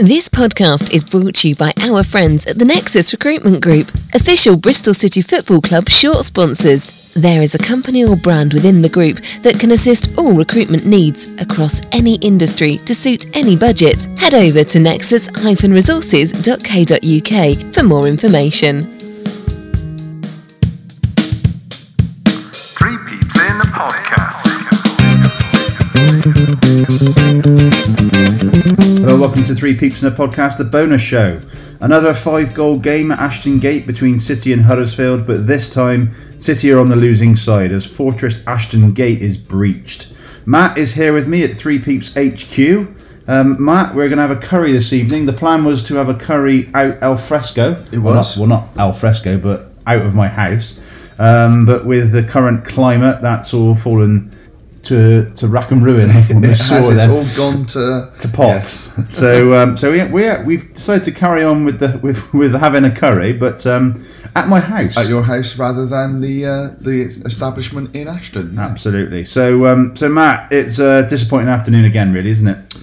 This podcast is brought to you by our friends at the Nexus Recruitment Group, official Bristol City Football Club short sponsors. There is a company or brand within the group that can assist all recruitment needs across any industry to suit any budget. Head over to nexus-resources.co.uk for more information. Hello, welcome to Three Peeps in a Podcast, the bonus show. Another five goal game at Ashton Gate between City and Huddersfield, but this time City are on the losing side as Fortress Ashton Gate is breached. Matt is here with me at Three Peeps HQ. Um, Matt, we're going to have a curry this evening. The plan was to have a curry out al fresco. It Well, was. not, well, not al fresco, but out of my house. Um, but with the current climate, that's all fallen to to rack and ruin. It has, it's all gone to to pots. Yes. so um, so we we we've decided to carry on with the with with having a curry, but um, at my house. at your house rather than the uh, the establishment in Ashton. Yeah. Absolutely. So um, so Matt, it's a disappointing afternoon again, really, isn't it?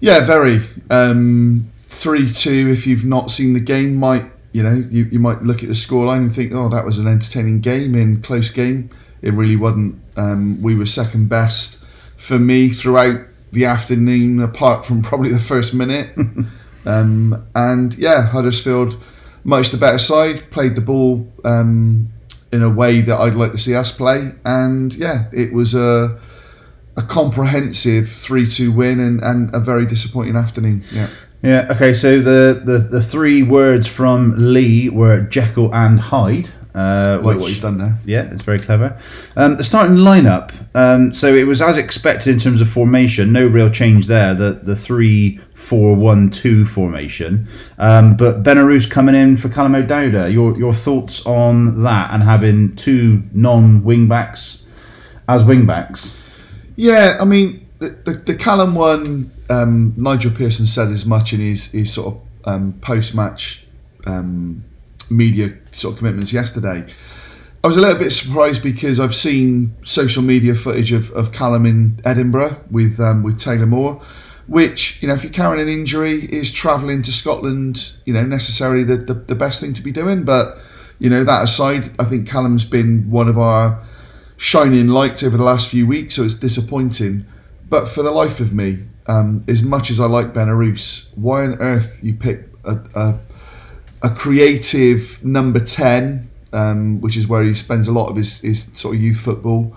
Yeah, very. Um, Three two. If you've not seen the game, might you know you, you might look at the scoreline and think, oh, that was an entertaining game in close game. It really wasn't. Um, we were second best for me throughout the afternoon, apart from probably the first minute. um, and yeah, Huddersfield, much the better side, played the ball um, in a way that I'd like to see us play. And yeah, it was a a comprehensive 3-2 win and, and a very disappointing afternoon. Yeah. Yeah. Okay. So the the, the three words from Lee were Jekyll and Hyde. Uh, Like which- what he's done there. Yeah, it's very clever. Um, the starting lineup. Um, so it was as expected in terms of formation. No real change there. The the three four one two formation. Um, but Benarous coming in for Callum O'Dowda. Your your thoughts on that and having two non wing backs as wing backs. Yeah, I mean, the, the, the Callum one, um, Nigel Pearson said as much in his, his sort of um, post match um, media sort of commitments yesterday. I was a little bit surprised because I've seen social media footage of, of Callum in Edinburgh with um, with Taylor Moore, which, you know, if you're carrying an injury, is travelling to Scotland, you know, necessarily the, the, the best thing to be doing. But, you know, that aside, I think Callum's been one of our shining lights over the last few weeks, so it's disappointing. But for the life of me, um, as much as I like Benarous, why on earth you pick a, a, a creative number 10, um, which is where he spends a lot of his, his sort of youth football,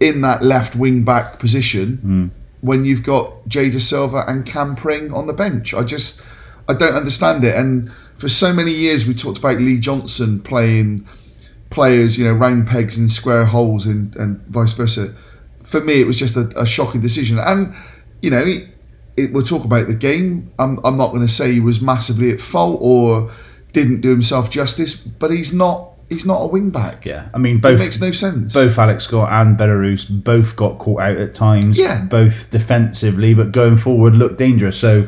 in that left wing back position when you've got Jay Dasilva and Cam Pring on the bench? I just, I don't understand it. And for so many years, we talked about Lee Johnson playing players, you know, round pegs in square holes and, and vice versa. For me, it was just a, a shocking decision. And, you know, it, it, we'll talk about the game. I'm, I'm not going to say he was massively at fault or didn't do himself justice, but he's not he's not a wing back. Yeah, I mean It both makes no sense. both Alex Scott and Benarous both got caught out at times. Yeah. Both defensively, but going forward looked dangerous. So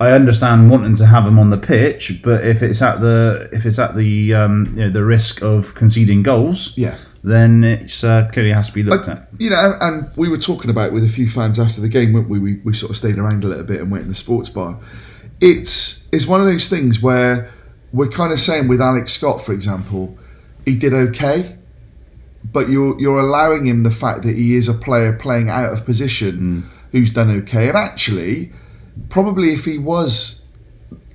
I understand wanting to have him on the pitch, but if it's at the if it's at the um, you know the risk of conceding goals, Yeah. Then it's uh, clearly has to be looked I- at. you know, and we were talking about it with a few fans after the game, weren't we? We, we sort of stayed around a little bit and went in the sports bar. It's it's one of those things where we're kind of saying with Alex Scott, for example, he did okay, but you're you're allowing him the fact that he is a player playing out of position who's done okay, and actually, probably if he was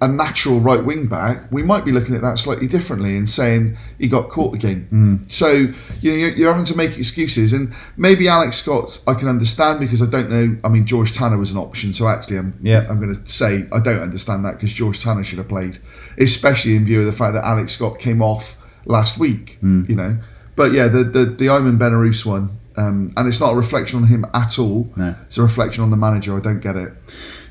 a natural right wing back, we might be looking at that slightly differently and saying he got caught again. So you know you're, you're having to make excuses, and maybe Alex Scott I can understand because I don't know. I mean George Tanner was an option, so actually I'm Yeah. I'm going to say I don't understand that because George Tanner should have played, especially in view of the fact that Alex Scott came off last week. You know, but yeah, the the the Ayman Benarous one. Um, and it's not a reflection on him at all. No. It's a reflection on the manager. I don't get it.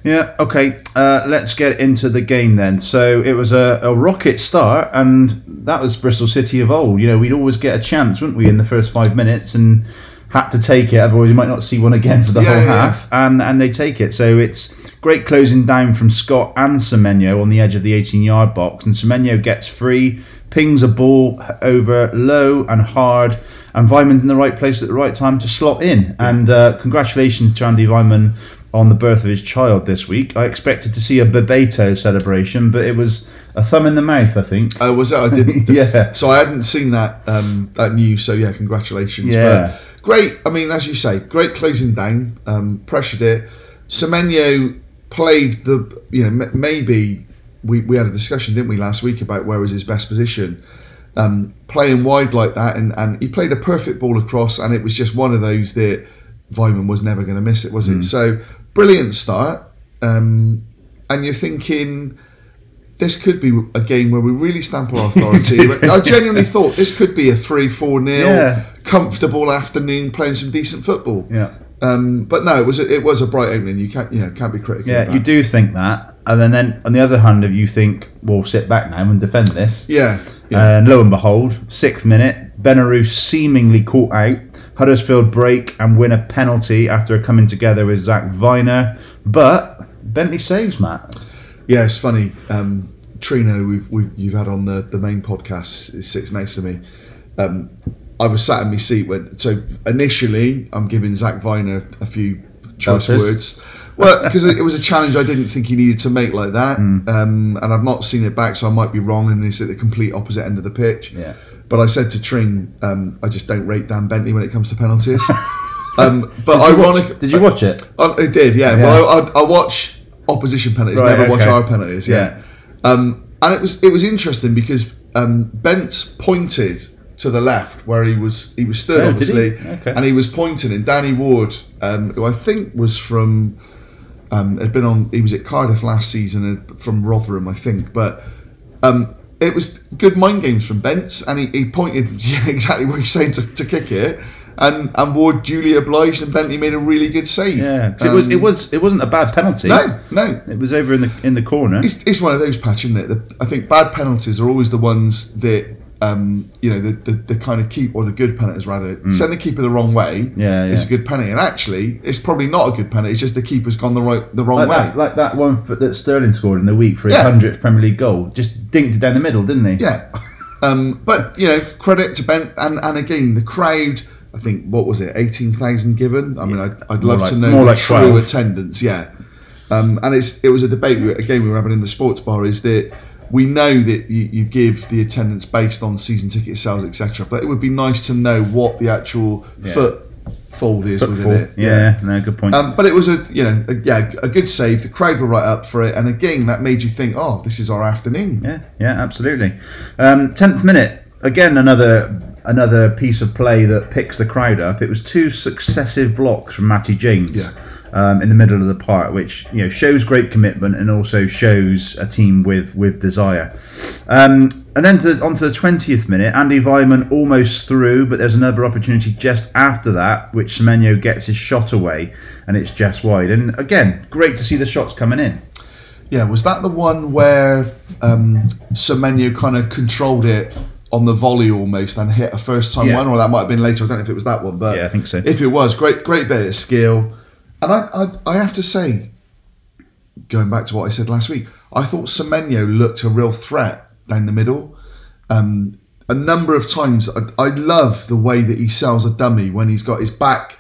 Yeah, okay. Uh, let's get into the game then. So it was a, a rocket start, and that was Bristol City of old. You know, we'd always get a chance, wouldn't we, in the first five minutes, and had to take it. Otherwise, you might not see one again for the Yeah, whole yeah, yeah. half. And and they take it. So it's great closing down from Scott and Semenyo on the edge of the 18-yard box, and Semenyo gets free, pings a ball over low and hard, and Weimann's in the right place at the right time to slot in. And uh, congratulations to Andy Weimann on the birth of his child this week. I expected to see a Bebeto celebration, but it was a thumb in the mouth, I think. Oh, was that? I didn't. Yeah. So I hadn't seen that um, that news. So yeah, congratulations. Yeah. But great. I mean, as you say, great closing down. Um, pressured it. Semenyo played the. You know, m- maybe we, we had a discussion, didn't we, last week about where was his best position. Um, playing wide like that, and, and he played a perfect ball across, and it was just one of those that Weimann was never going to miss it, was Mm. it? So brilliant start. Um, and you're thinking this could be a game where we really stamp our authority. I genuinely thought this could be a 3 4 nil, Yeah. comfortable afternoon playing some decent football. Yeah. Um, but no, it was a, it was a bright opening. You can't you know can't be critical. Yeah, you do think that. And then, then on the other hand, if you think, we'll sit back now and defend this. Yeah, yeah. And lo and behold, sixth minute, Benarous seemingly caught out. Huddersfield break and win a penalty after coming together with Zak Vyner. But Bentley saves, Matt. Yeah, it's funny. Um, Trino, we've, we've you've had on the, the main podcast, is sits next to me. Um, I was sat in my seat when so initially I'm giving Zak Vyner a few choice Belters. words. Well, because it was a challenge I didn't think he needed to make like that, Hmm. um, and I've not seen it back, so I might be wrong, and it's at the complete opposite end of the pitch. Yeah. But I said to Tring, um, I just don't rate Dan Bentley when it comes to penalties. um, but Did ironic, watch, did you watch it? I, I did, yeah. Yeah. Well, I, I, I watch opposition penalties, Right, never watch our penalties. Yeah. Um, and it was it was interesting because um, Bentz pointed to the left where he was he was stood Oh, did he? obviously, Okay. and he was pointing. And Danny Ward, um, who I think was from um, had been on he was at Cardiff last season uh, from Rotherham, I think, but. Um, it was good mind games from Bentz, and he, he pointed yeah, exactly where he's saying to, to kick it, and and Ward duly obliged, and Bentley made a really good save. Yeah, 'cause it was Um, it was it wasn't a bad penalty. no, no. it was over in the in the corner. It's, it's one of those patch, isn't it? The, I think bad penalties are always the ones that um, you know the, the, the kind of keep or the good penalties rather send the keeper the wrong way. Mm. Yeah, it's a good penalty, and actually, it's probably not a good penalty. It's just the keeper's gone the right the wrong Like way. that, like that one for, that Sterling scored in the week for his Yeah. hundredth Premier League goal. Just dinked it down the middle, didn't he? Yeah. Um, but you know, credit to Ben, and and again, the crowd. I think what was it, eighteen thousand given? I mean, I'd, I'd love like- to know more the like true 12. attendance. Yeah, um, and it's it was a debate. We, again, we were having in the sports bar. Is that we know that you, you give the attendance based on season ticket sales, etc. But it would be nice to know what the actual footfold is Footfall. within it. Yeah, no, good point. Um, but it was a you know a, yeah a good save. The crowd were right up for it, and again that made you think, oh, this is our afternoon. Yeah, yeah, absolutely. Um, Tenth minute, again another another piece of play that picks the crowd up. It was two successive blocks from Matty James Yeah. Um, in the middle of the park, which you know shows great commitment and also shows a team with with desire. Um, and then to, on to the twentieth minute, Andy Weimann almost through, but there's another opportunity just after that, which Semenyo gets his shot away, and it's just wide. And again, great to see the shots coming in. Yeah, was that the one where um, Semenyo kind of controlled it on the volley almost and hit a first time Yeah. one, or that might have been later. I don't know if it was that one, but Yeah, I think so. If it was, great, great bit of skill. And I, I, I have to say, going back to what I said last week, I thought Semenyo looked a real threat down the middle. Um, a number of times, I, I love the way that he sells a dummy when he's got his back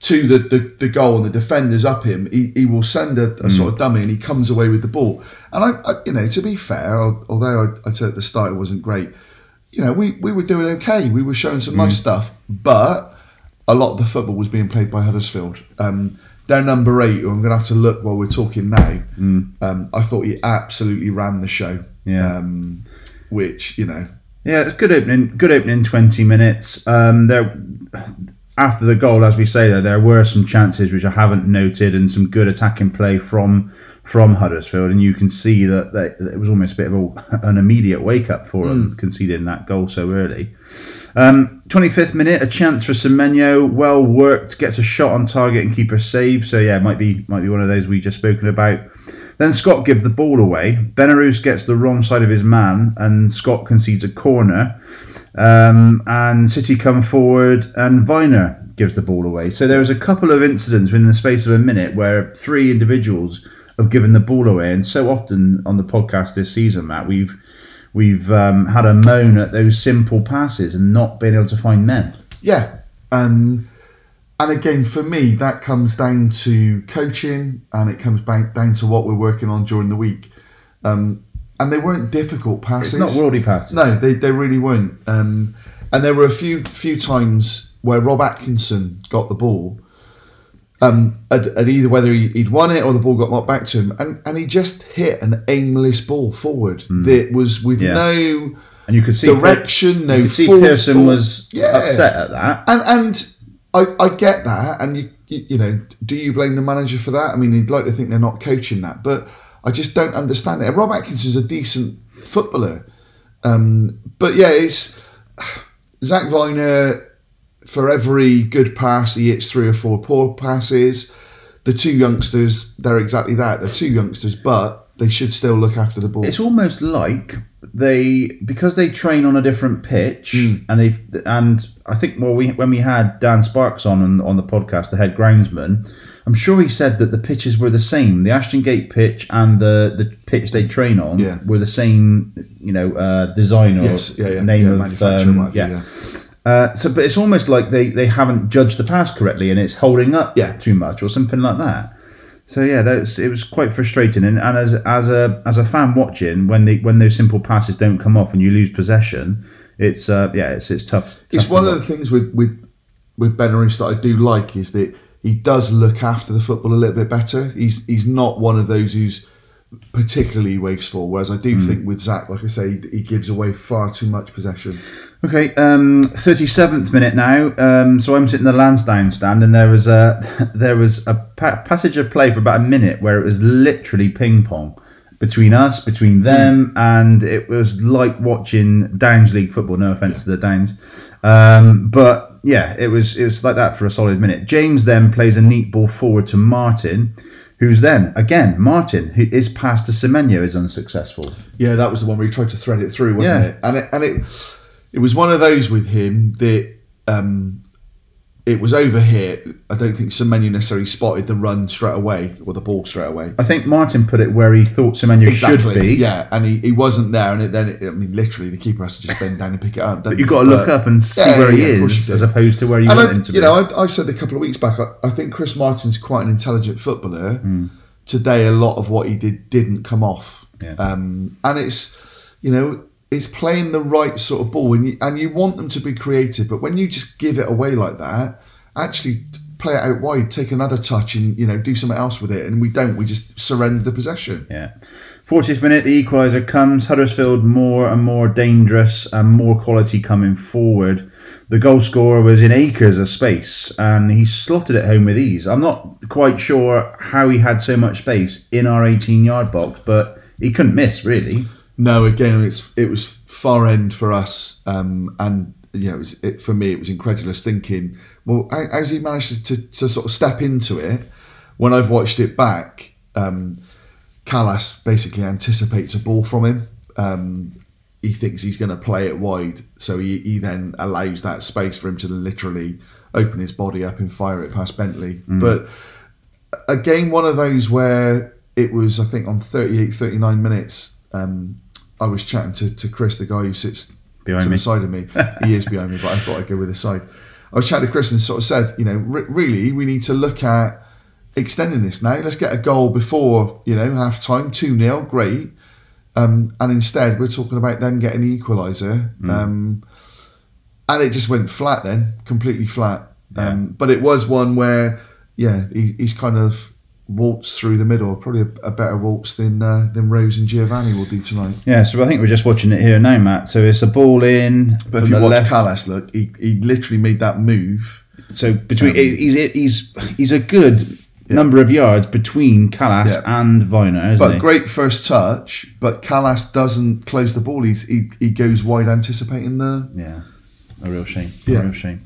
to the, the, the goal and the defenders up him. He, he will send a, a sort of dummy and he comes away with the ball. And I, I you know, to be fair, although I, I said at the start it wasn't great, you know, we, we were doing okay. We were showing some nice stuff, but a lot of the football was being played by Huddersfield. Um, their number eight, who I'm going to have to look while we're talking now, um, I thought he absolutely ran the show. Yeah. Um, which, you know, Yeah, it's good opening. Good opening. Twenty minutes. Um, there after the goal, as we say, there there were some chances which I haven't noted, and some good attacking play from from Huddersfield, and you can see that, that it was almost a bit of a, an immediate wake up for them conceding that goal so early. Um, 25th minute, a chance for Semenyo, well worked, gets a shot on target and keeper save. So yeah, might be might be one of those we just spoken about. Then Scott gives the ball away. Benarous gets the wrong side of his man, and Scott concedes a corner. Um, and City come forward, and Vyner gives the ball away. So there was a couple of incidents within the space of a minute where three individuals have given the ball away. And so often on the podcast this season, Matt, we've we've um, had a moan at those simple passes and not being able to find men. yeah. Um, and again, for me, that comes down to coaching, and it comes back down to what we're working on during the week. Um, and they weren't difficult passes. It's not worldy passes. No, they, they really weren't. Um, and there were a few few times where Rob Atkinson got the ball, um, at, at either whether he, he'd won it or the ball got knocked back to him, and, and he just hit an aimless ball forward that was with. Yeah. no And you could see direction, no you could see Pearson was Yeah. upset at that. and and I, I get that, and you, you you know, do you blame the manager for that? I mean, you'd like to think they're not coaching that, but I just don't understand it. Rob Atkinson's a decent footballer, um, but yeah, it's Zak Vyner. For every good pass, he hits three or four poor passes. The two youngsters, they're exactly that. They're two youngsters, but they should still look after the ball. It's almost like they because they train on a different pitch Hmm. and they and I think well we when we had Dan Sparks on on, on the podcast the head groundsman I'm sure he said that the pitches were the same the Ashton Gate pitch and the the pitch they train on Yeah. were the same you know uh, design or yes, yeah, yeah, name yeah, of manufacturer, um, you, yeah. Uh, so, but it's almost like they, they haven't judged the pass correctly, and it's holding up Yeah. too much, or something like that. So yeah, that's it was quite frustrating. And, and as as a as a fan watching, when they when those simple passes don't come off and you lose possession, it's uh, yeah, it's it's tough. It's tough one to of the things with with with Benarous that I do like is that he does look after the football a little bit better. He's he's not one of those who's particularly wasteful. Whereas I do Hmm. think with Zak, like I say, he, he gives away far too much possession. Okay, um, thirty seventh minute now. Um, so I'm sitting in the Lansdown stand, and there was a there was a pa- passage of play for about a minute where it was literally ping pong between us, between them, and it was like watching Downs League football. No offense to the Downs, um, but yeah, it was it was like that for a solid minute. James then plays a neat ball forward to Martin. Who's then again Martin? Who is pass to Semenyo is unsuccessful. Yeah, that was the one where he tried to thread it through, wasn't Yeah. it? And it and it it was one of those with him that um, it was over here. I don't think Semenyo necessarily spotted the run straight away or the ball straight away. I think Martin put it where he thought Semenyo should be. Yeah, and he, he wasn't there, and it, then it, I mean, literally, the keeper has to just bend down and pick it up. But you've got to look up and see yeah, where he yeah, is, as opposed to where you And want I, him to you be. know, I, I said a couple of weeks back, I, I think Chris Martin's quite an intelligent footballer. Hmm. Today, a lot of what he did didn't come off, Yeah. um, and it's you know it's playing the right sort of ball, and you, and you want them to be creative, but when you just give it away like that, actually play it out wide, take another touch, and you know do something else with it, and we don't. We just surrender the possession. yeah. 40th minute, the equaliser comes. Huddersfield more and more dangerous and more quality coming forward. The goal scorer was in acres of space and he slotted it home with ease. I'm not quite sure how he had so much space in our 18 yard box, but he couldn't miss, really. No, again, it's it was far end for us, um, and you know, it was, it, for me, it was incredulous thinking. Well, how, how's he managed to, to sort of step into it? When I've watched it back, um, Kalas basically anticipates a ball from him. Um, he thinks he's going to play it wide, so he, he then allows that space for him to literally open his body up and fire it past Bentley. But again, one of those where it was, I think, on 38, 39 minutes, um, I was chatting to, to Chris, the guy who sits Behind to me. the side of me. he is behind me, but I thought I'd go with his side. I was chatting to Chris and sort of said, you know, re- really, we need to look at extending this now. Let's get a goal before, you know, half time, 2 0, great. Um, and instead, we're talking about them getting the equaliser. Mm. Um, and it just went flat then, completely flat. Um, but it was one where, yeah, he, he's kind of waltzed through the middle, probably a, a better waltz than uh, than Rose and Giovanni will do tonight. Yeah, so I think we're just watching it here now, Matt. So it's a ball in. But if you watch left. Kalas, look, he, he literally made that move. So between he's he's he's a good number of yards between Kalas Yeah. and Vyner, isn't But he? great first touch, but Kalas doesn't close the ball. He's, he, he goes wide anticipating the. Yeah, a real shame. Yeah. A real shame.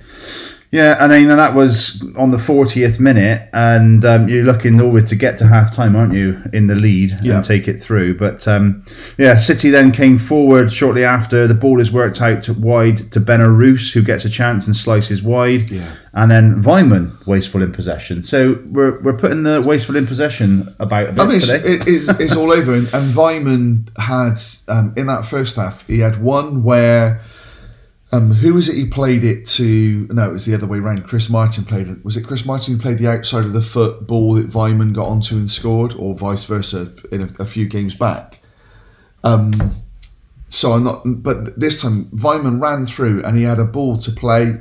Yeah, and then that was on the 40th minute, and um, you're looking always to get to half time, aren't you, in the lead Yeah. and take it through. But um, yeah, City then came forward shortly after. The ball is worked out to wide to Benarous, who gets a chance and slices wide. Yeah. And then Weimann wasteful in possession. So we're, we're putting the wasteful in possession about a bit I mean, it's, it, it's, it's all over. And, and Weimann had, um, in that first half, he had one where Um, who was it he played it to? No, it was the other way around. Chris Martin played it. Was it Chris Martin who played the outside of the foot ball that Weimann got onto and scored, or vice versa in a, a few games back? Um, so I'm not, but this time Weimann ran through and he had a ball to play,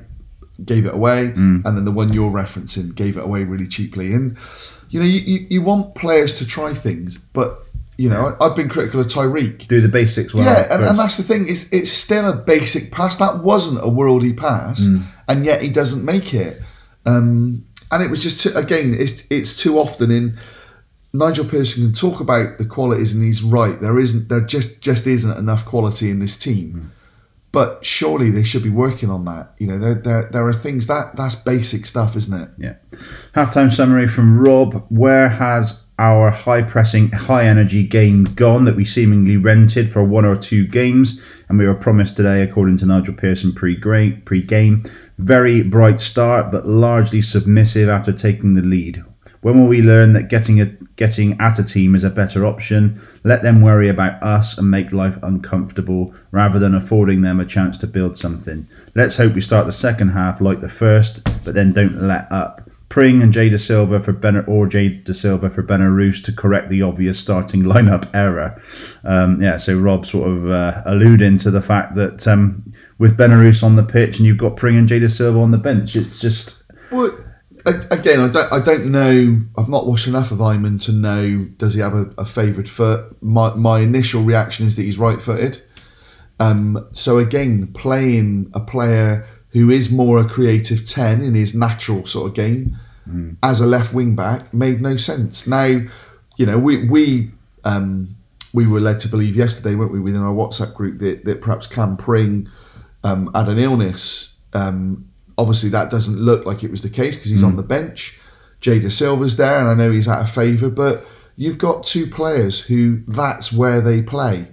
gave it away, and then the one you're referencing gave it away really cheaply. And you know, you, you, you want players to try things, but you know, I've been critical of Tyreek. Do the basics well. Yeah, and, and that's the thing. It's it's still a basic pass. That wasn't a worldy pass, and yet he doesn't make it. Um, and it was just too, again, it's it's too often in. Nigel Pearson can talk about the qualities, and he's right. There isn't, there just just isn't enough quality in this team. But surely they should be working on that. You know, there, there there are things that that's basic stuff, isn't it? Yeah. Halftime summary from Rob. Where has our high pressing, high energy game gone that we seemingly rented for one or two games and we were promised today, according to Nigel Pearson pre game? Very bright start, but largely submissive after taking the lead. When will we learn that getting a getting at a team is a better option? Let them worry about us and make life uncomfortable rather than affording them a chance to build something. Let's hope we start the second half like the first, but then don't let up. Pring and Jay Dasilva for ben- or Jay Dasilva for Benarous to correct the obvious starting lineup error. Um, yeah, so Rob sort of uh, alluding to the fact that um, with Benarous on the pitch and you've got Pring and Jay Dasilva on the bench, it's just Well, again, I don't, I don't know. I've not watched enough of Ayman to know does he have a, a foot. My, my initial reaction is that he's right-footed. Um, so again, playing a player who is more a creative ten in his natural sort of game as a left wing back made no sense. Now, you know, we we um, we were led to believe yesterday, weren't we, within our WhatsApp group that, that perhaps Cam Pring um, had an illness. Um, obviously, that doesn't look like it was the case because he's on the bench. Jay Dasilva's there, and I know he's out of favour, but you've got two players who that's where they play.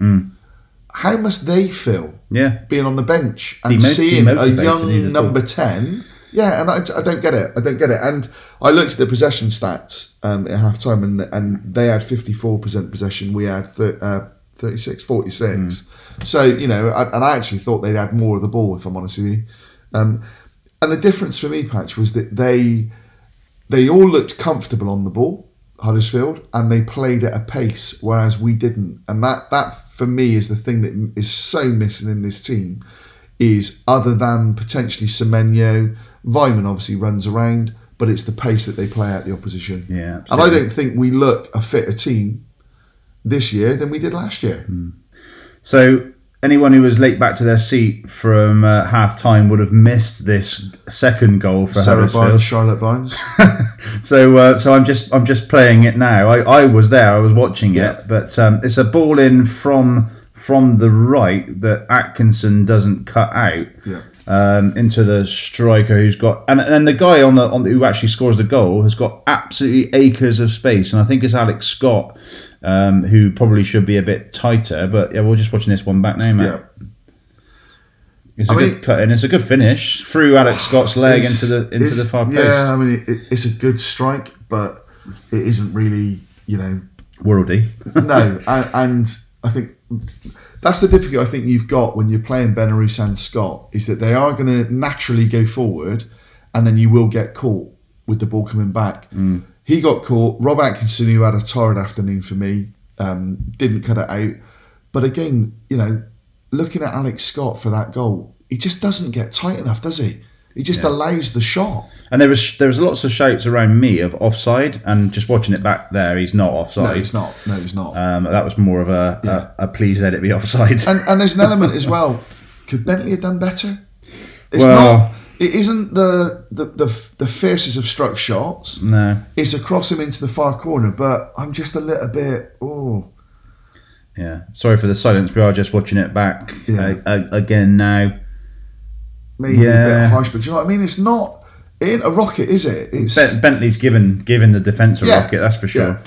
How must they feel yeah. being on the bench and Demo- seeing a young number 10? Yeah, and I, I don't get it. I don't get it. And I looked at the possession stats um, at half time, and, and they had 54% possession. We had thir- uh, 36, 46. So, you know, I, and I actually thought they'd had more of the ball, if I'm honest with you. Um, and the difference for me, Patch, was that they they all looked comfortable on the ball, Huddersfield, and they played at a pace, whereas we didn't. And that that for me is the thing that is so missing in this team, is other than potentially Semenyo, Weimann obviously runs around, but it's the pace that they play out the opposition. Yeah, and I don't think we look a fitter team this year than we did last year. Hmm. So anyone who was late back to their seat from uh, half time would have missed this second goal for Sarah. Barnes, Charlotte Barnes. So, uh, so I'm just I'm just playing it now. I, I was there. I was watching Yeah. it, but um, it's a ball in from from the right that Atkinson doesn't cut out Yeah. um, into the striker who's got and and the guy on the on the, who actually scores the goal has got absolutely acres of space, and I think it's Alex Scott um, who probably should be a bit tighter. But yeah, we're just watching this one back now, mate. Yeah. It's a I good mean- cut in. It's a good finish through Alex Scott's leg into the into the far post. Yeah, I mean, it, it's a good strike, but it isn't really, you know, Worldy. no. and, and I think that's the difficulty I think you've got when you're playing Benarous and Scott is that they are going to naturally go forward, and then you will get caught with the ball coming back. He got caught. Rob Atkinson, who had a torrid afternoon for me, um, didn't cut it out. But again, you know, looking at Alex Scott for that goal, he just doesn't get tight enough, does he? He just allows the shot. And there was there was lots of shouts around me of offside, and just watching it back there, he's not offside. No, he's not. No, he's not. Um, that was more of a, Yeah. a, a please let it be offside. and and there's an element as well. Could Bentley have done better? It's Well- not. It isn't the the, the the fiercest of struck shots. no, It's across him into the far corner, but I'm just a little bit. Oh, yeah. Sorry for the silence. We are just watching it back Yeah. uh, uh, again now. maybe a Yeah. bit harsh, but do you know what I mean? It's not. It ain't a rocket, is it? It's Bentley's given given the defence a Yeah. rocket, that's for sure.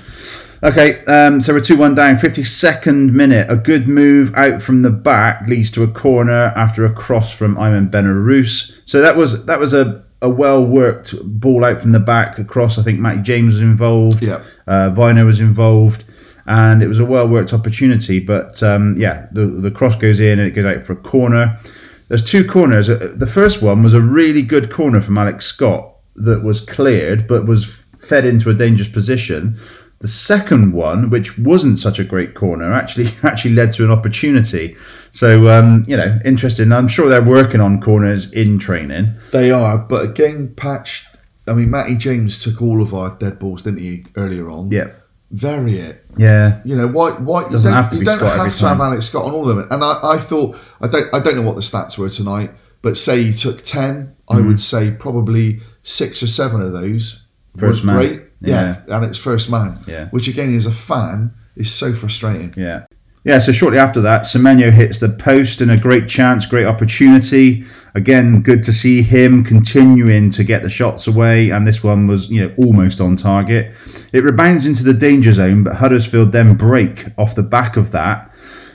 Okay, um, so we're 2 1 down, 52nd minute. A good move out from the back leads to a corner after a cross from Ayman Benarous. So that was that was a, a well worked ball out from the back across. I think Matty James was involved. Yeah. Uh, Vino was involved. And it was a well worked opportunity. But um, yeah, the, the cross goes in and it goes out for a corner. there's two corners. Uh, The first one was a really good corner from Alex Scott that was cleared, but was fed into a dangerous position. The second one, which wasn't such a great corner, actually actually led to an opportunity. So um, you know, interesting. I'm sure they're working on corners in training. They are, but again, Patch. I mean, Matty James took all of our dead balls, didn't he, earlier on? Yeah, Vary it. yeah, You know, why? Why Doesn't you don't, have to you don't Scott have to have. Alex Scott on all of them. And I, I thought I don't I don't know what the stats were tonight, but say he took ten, I Mm-hmm. would say probably six or seven of those First were man. great. Yeah. and it's first man. Yeah. which again, as a fan, is so frustrating. Yeah. Yeah, so shortly after that, Semenyo hits the post and a great chance, great opportunity. Again, good to see him continuing to get the shots away, and this one was, you know, almost on target. It rebounds into the danger zone, but Huddersfield then break off the back of that.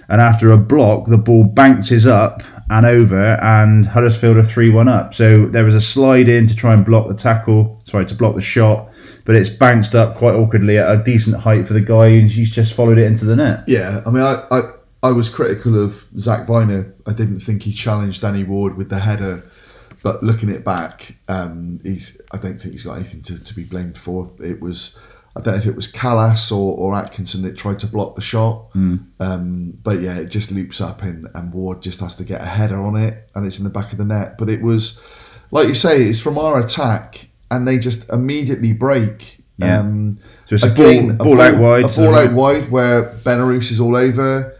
And after a block, the ball bounces up and over, and Huddersfield are 3 1 up. So there was a slide in to try and block the tackle, sorry, to block the shot, but it's bounced up quite awkwardly at a decent height for the guy, and he's just followed it into the net. Yeah, I mean, I, I, I was critical of Zak Vyner. I didn't think he challenged Danny Ward with the header, but looking it back, um, he's. I don't think he's got anything to, to be blamed for. It was. I don't know if it was Kalas or, or Atkinson that tried to block the shot, um, but yeah, it just loops up and, and Ward just has to get a header on it, and it's in the back of the net. But it was, like you say, it's from our attack, and they just immediately break. Yeah. Um, So it's a Again, ball, ball out wide. A ball out wide where Benarous is all over.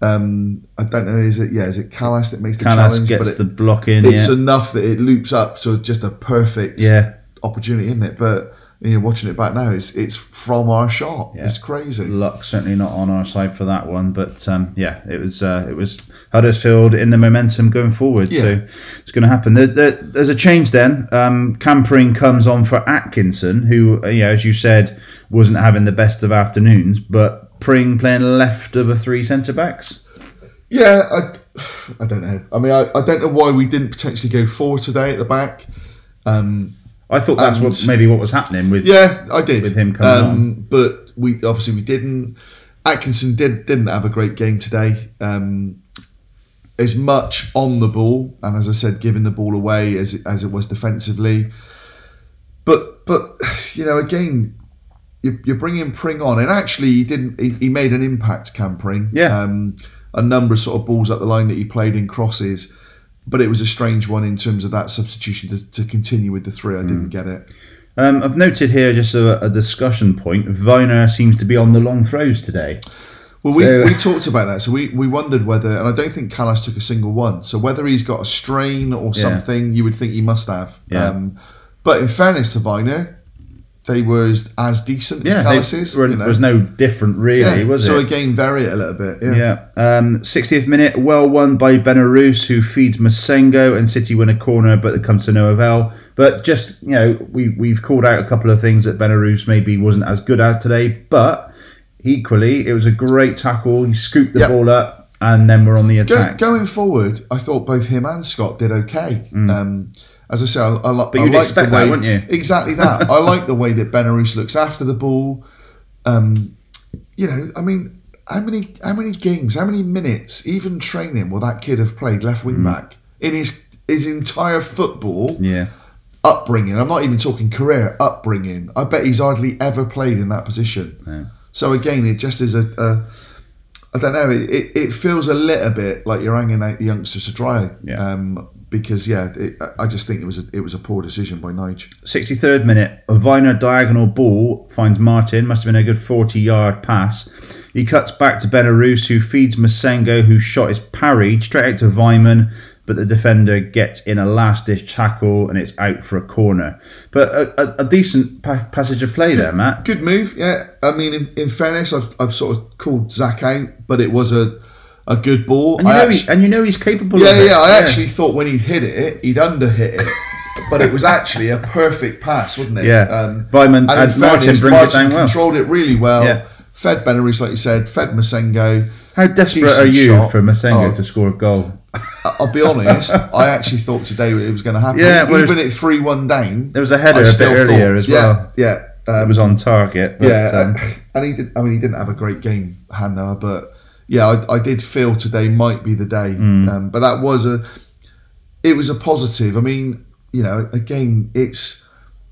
Um, I don't know. Is it yeah? Is it Kalas that makes the Kalas challenge? gets but it, the block in. it's yeah. enough that it loops up so just a perfect yeah. opportunity, isn't it? But you know, watching it back now, it's it's from our shot. Yeah. It's crazy. Luck certainly not on our side for that one, but um, yeah, it was uh, it was Huddersfield in the momentum going forward. Yeah. So it's going to happen. There, there, there's a change then. Um, Cam Pring comes on for Atkinson, who uh, you know, as you said, wasn't having the best of afternoons, but Pring playing left of a three centre backs. Yeah, I, I don't know. I mean, I, I don't know why we didn't potentially go four today at the back. Um, I thought that's what maybe what was happening with Yeah, I did. With him coming on. But we obviously we didn't. Atkinson did didn't have a great game today. Um, as much on the ball and as I said, giving the ball away as it, as it was defensively. But but you know again. you- You're bringing Pring on, and actually, he didn't. He, he made an impact, Cam Pring. Yeah. Um, a number of sort of balls up the line that he played in crosses, but it was a strange one in terms of that substitution to, to continue with the three. I Mm. didn't get it. Um, I've noted here just a, a discussion point. Vyner seems to be on the long throws today. Well, we, So- we talked about that. So we, we wondered whether, and I don't think Kalas took a single one. So whether he's got a strain or Yeah. something, you would think he must have. Yeah. Um, but in fairness to Vyner, they were as, as decent as Yeah, they is. were, you know. was no different really, Yeah, was so it? So again, vary it a little bit. Yeah. Yeah. Um, 60th minute, well won by Benarous, who feeds Massengo, and City win a corner, but it comes to no avail. But just, you know, we, we've called out a couple of things that Benarous maybe wasn't as good as today, but equally, it was a great tackle. He scooped the Yep. ball up, and then we're on the Go, attack. going forward, I thought both him and Scott did okay. Um, as I say, I, I, Mm. But I you'd like expect the way, that, wouldn't you? Exactly that. I like the way that Benarous looks after the ball. Um, you know, I mean, how many how many games, how many minutes, even training, will that kid have played left wing back in his his entire football Yeah. upbringing? I'm not even talking career upbringing. I bet he's hardly ever played in that position. Yeah. So again, it just is a, a I don't know. It, it, it feels a little bit like you're hanging out the youngsters to dry. Yeah. Um, because yeah, it, I- just think it was a, it was a poor decision by Nige. 63rd minute, a Vyner diagonal ball finds Martin. Must have been a good 40 yard pass. He cuts back to Benarous, who feeds Massengo, whose shot is parried straight out to Weimann, but the defender gets in a last ditch tackle and it's out for a corner. But a, a, a decent pa- passage of play there, Matt. Good move. Yeah. I mean, in, in fairness, I've, I've sort of called Zak out, but it was a a good ball. And you, know, actu- he, and you know he's capable yeah, of it. yeah. I actually thought when he'd hit it, he'd underhit it. But it was actually a perfect pass, wasn't it? Yeah. Um, Weimann- and and Martin fairness, brings it Martin down well. controlled it really well. Yeah. Fed Benarous, like you said. Fed Massengo. How desperate are you shot. for Massengo Oh. to score a goal? I'll be honest. I actually thought today it was going to happen. Yeah, even at three one down. There was a header I a bit earlier thought- as well. Yeah, It um, was on target. But, yeah, um, and he did. I mean, he didn't have a great game, Hannah, but yeah, I, I did feel today might be the day. Hmm. Um, but that was a it was a positive. I mean, you know, again, it's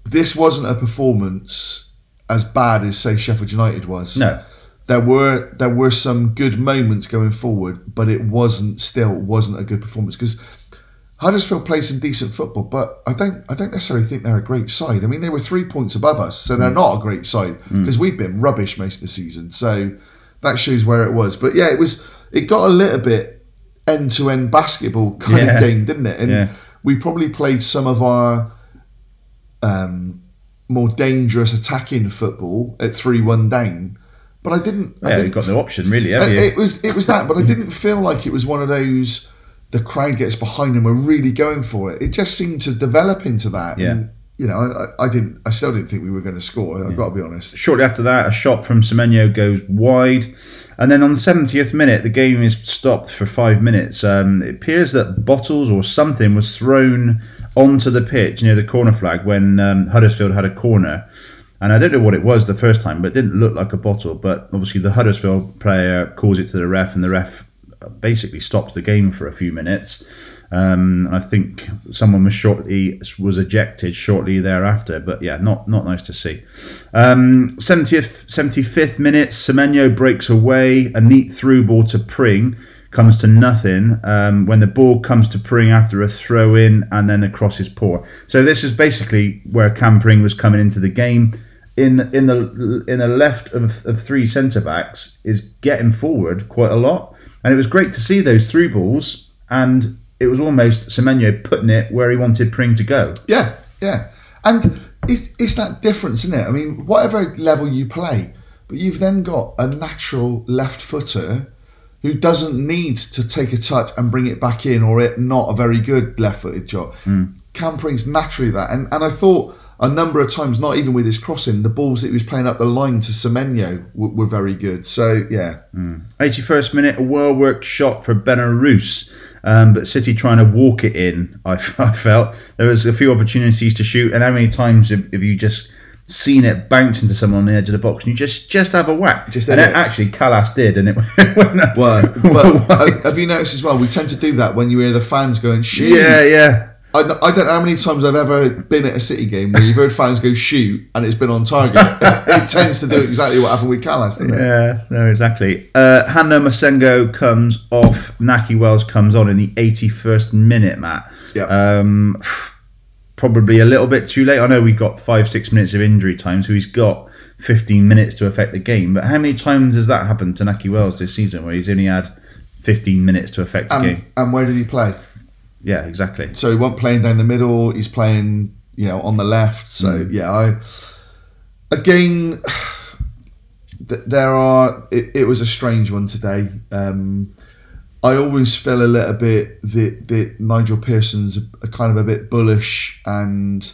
this wasn't a performance as bad as say Sheffield United was. No. There were there were some good moments going forward, but it wasn't still wasn't a good performance because Huddersfield played some decent football, but I don't I don't necessarily think they're a great side. I mean, they were three points above us, so they're not a great side because we've been rubbish most of the season. So that shows where it was. But yeah, it was it got a little bit end to end basketball kind Yeah. of game, didn't it? And Yeah. we probably played some of our um, more dangerous attacking football at three one down. But I didn't. I Yeah, didn't you've got no option really, have it, you? it was it was that, but I didn't feel like it was one of those. The crowd gets behind and we're really going for it. It just seemed to develop into that. Yeah. And, you know, I, I didn't. I still didn't think we were going to score. I've got to be honest. Shortly after that, a shot from Semenyo goes wide. And then on the 70th minute, the game is stopped for five minutes. Um, it appears that bottles or something was thrown onto the pitch near the corner flag when um, Huddersfield had a corner. And I don't know what it was the first time, but it didn't look like a bottle. But obviously, the Huddersfield player calls it to the ref, and the ref basically stops the game for a few minutes. Um, I think someone was shortly was ejected shortly thereafter. But yeah, not not nice to see. Um, 70th, 75th minute, Semenyo breaks away. A neat through ball to Pring comes to nothing um, when the ball comes to Pring after a throw in and then the cross is poor. So this is basically where Cam Pring was coming into the game. In the, in the in the left of, of three centre backs is getting forward quite a lot, and it was great to see those through balls. And it was almost Semenyo putting it where he wanted Pring to go. Yeah, yeah. And it's it's that difference, isn't it? I mean, whatever level you play, but you've then got a natural left footer who doesn't need to take a touch and bring it back in, or it not a very good left footed shot. Hmm. Cam Pring's naturally that, and and I thought a number of times, not even with his crossing, the balls that he was playing up the line to Semenyo were, were very good. So yeah, hmm. 81st minute, a well worked shot for Benarous. Um, but City trying to walk it in, I, I felt. There was a few opportunities to shoot, and how many times have, have you just seen it bounce into someone on the edge of the box and you just just have a whack? Just and did it. actually, Kalas did, and it went well, but have you noticed as well? We tend to do that when you hear the fans going, "Shoot!" yeah, yeah. I, don't- I don't know how many times I've ever been at a City game where you've heard fans go shoot and it's been on target. it tends to do exactly what happened with Kalas, doesn't it? Yeah, no, exactly. Uh, Han-Noah Massengo comes off. Nakhi Wells comes on in the 81st minute, Matt. Yeah. Um, probably a little bit too late. I know we've got five, six minutes of injury time, so he's got 15 minutes to affect the game. But how many times has that happened to Nakhi Wells this season where he's only had 15 minutes to affect the And, game? and where did he play? Yeah, exactly. So he wasn't playing down the middle. He's playing, you know, on the left. So yeah, I again, th- there are. It, it was a strange one today. Um, I always feel a little bit that, that Nigel Pearson's a, kind of a bit bullish and.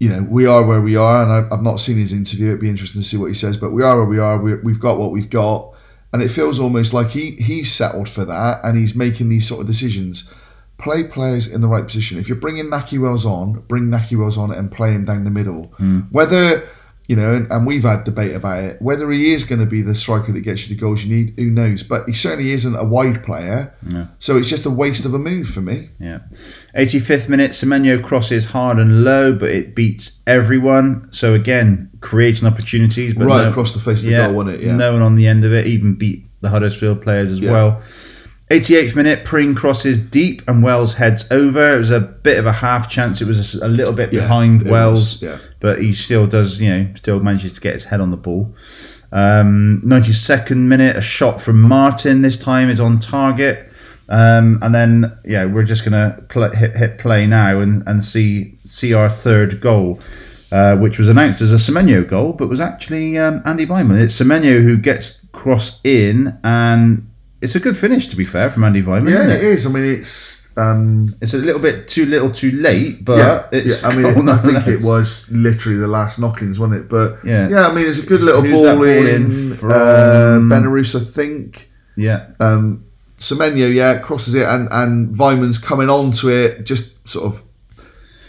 You know, we are where we are, and I, I've not seen his interview. It'd be interesting to see what he says, but we are where we are. we we've got what we've got, and it feels almost like he he's settled for that, and he's making these sort of decisions play players in the right position. If you're bringing Nakhi Wells on, bring Nakhi Wells on and play him down the middle. Hmm. Whether you know, and, and we've had debate about it, whether he is going to be the striker that gets you the goals you need, who knows? But he certainly isn't a wide player. So it's just a waste of a move for me. Yeah. 85th minute, Semenyo crosses hard and low, but it beats everyone. So again, creating opportunities. But Right no- across the face of the goal, wasn't it? Yeah. No one on the end of it, even beat the Huddersfield players as Yeah. well. 88th minute, Pring crosses deep and Wells heads over. It was a bit of a half chance. It was a little bit Yeah, behind Wells, was, yeah. but he still does, you know, still manages to get his head on the ball. Um, 92nd minute, a shot from Martin. This time is on target. Um, and then, yeah, we're just gonna pl- hit, hit play now and, and see see our third goal, uh, which was announced as a Semenyo goal, but was actually um, Andy Weimann. It's Semenyo who gets crossed in, and it's a good finish to be fair from Andy Weimann. Yeah, it is. I mean, it's. Um, It's a little bit too little, too late, but yeah, it's. yeah, I mean, I think it was literally the last knockings, wasn't it? But Yeah. yeah, I mean, it's a good little ball, ball in. in uh, Benarous, I think. Yeah, Um, Semenyo, yeah, crosses it, and and Weimann's coming onto it, just sort of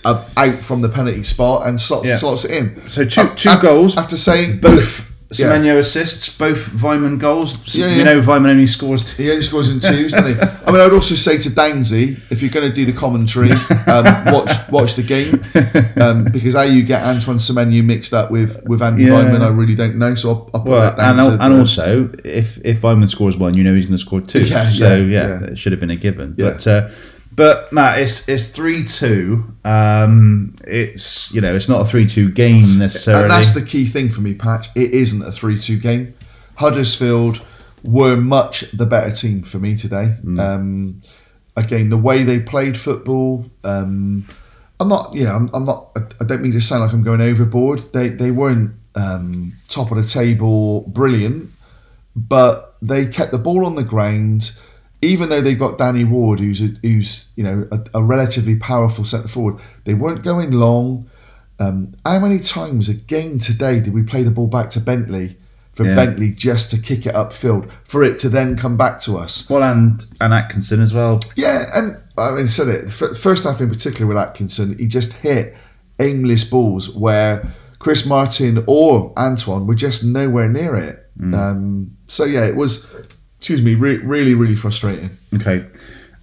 uh, out from the penalty spot and slots, Yeah. slots it in. So two- Uh, two af- goals. After saying both Yeah. Semenyo assists, both Weimann goals. Yeah, You yeah. know Weimann only scores two. He only scores in twos, doesn't he? I mean, I would also say to Downsy, if you're going to do the commentary, um, watch watch the game um, because how you get Antoine Semenyo mixed up with with Andy Yeah. Weimann, I really don't know. So I'll, I'll put Well, that down. and, to, and uh, also, if if Weimann scores one, you know he's going to score two. Yeah, so yeah, it should have been a given. But uh, but Matt, it's it's three two. Um, it's you know it's not a three two game necessarily. and that's the key thing for me, Patch. It isn't a three-two game. Huddersfield were much the better team for me today. Mm. Um, again, the way they played football. Um, I'm not, Yeah, I'm, I'm not. I- I don't mean to sound like I'm going overboard. They they weren't um, top of the table, brilliant, but they kept the ball on the ground. Even though they've got Danny Ward, who's a, who's you know a, a relatively powerful centre forward, they weren't going long. Um, how many times again today did we play the ball back to Bentley for Yeah. Bentley just to kick it upfield for it to then come back to us? well, and and Atkinson as well. Yeah, and I mean, said it first half in particular with Atkinson, he just hit aimless balls where Chris Martin or Antoine were just nowhere near it. Um, so yeah, it was. Excuse me, re- really, really frustrating. Okay,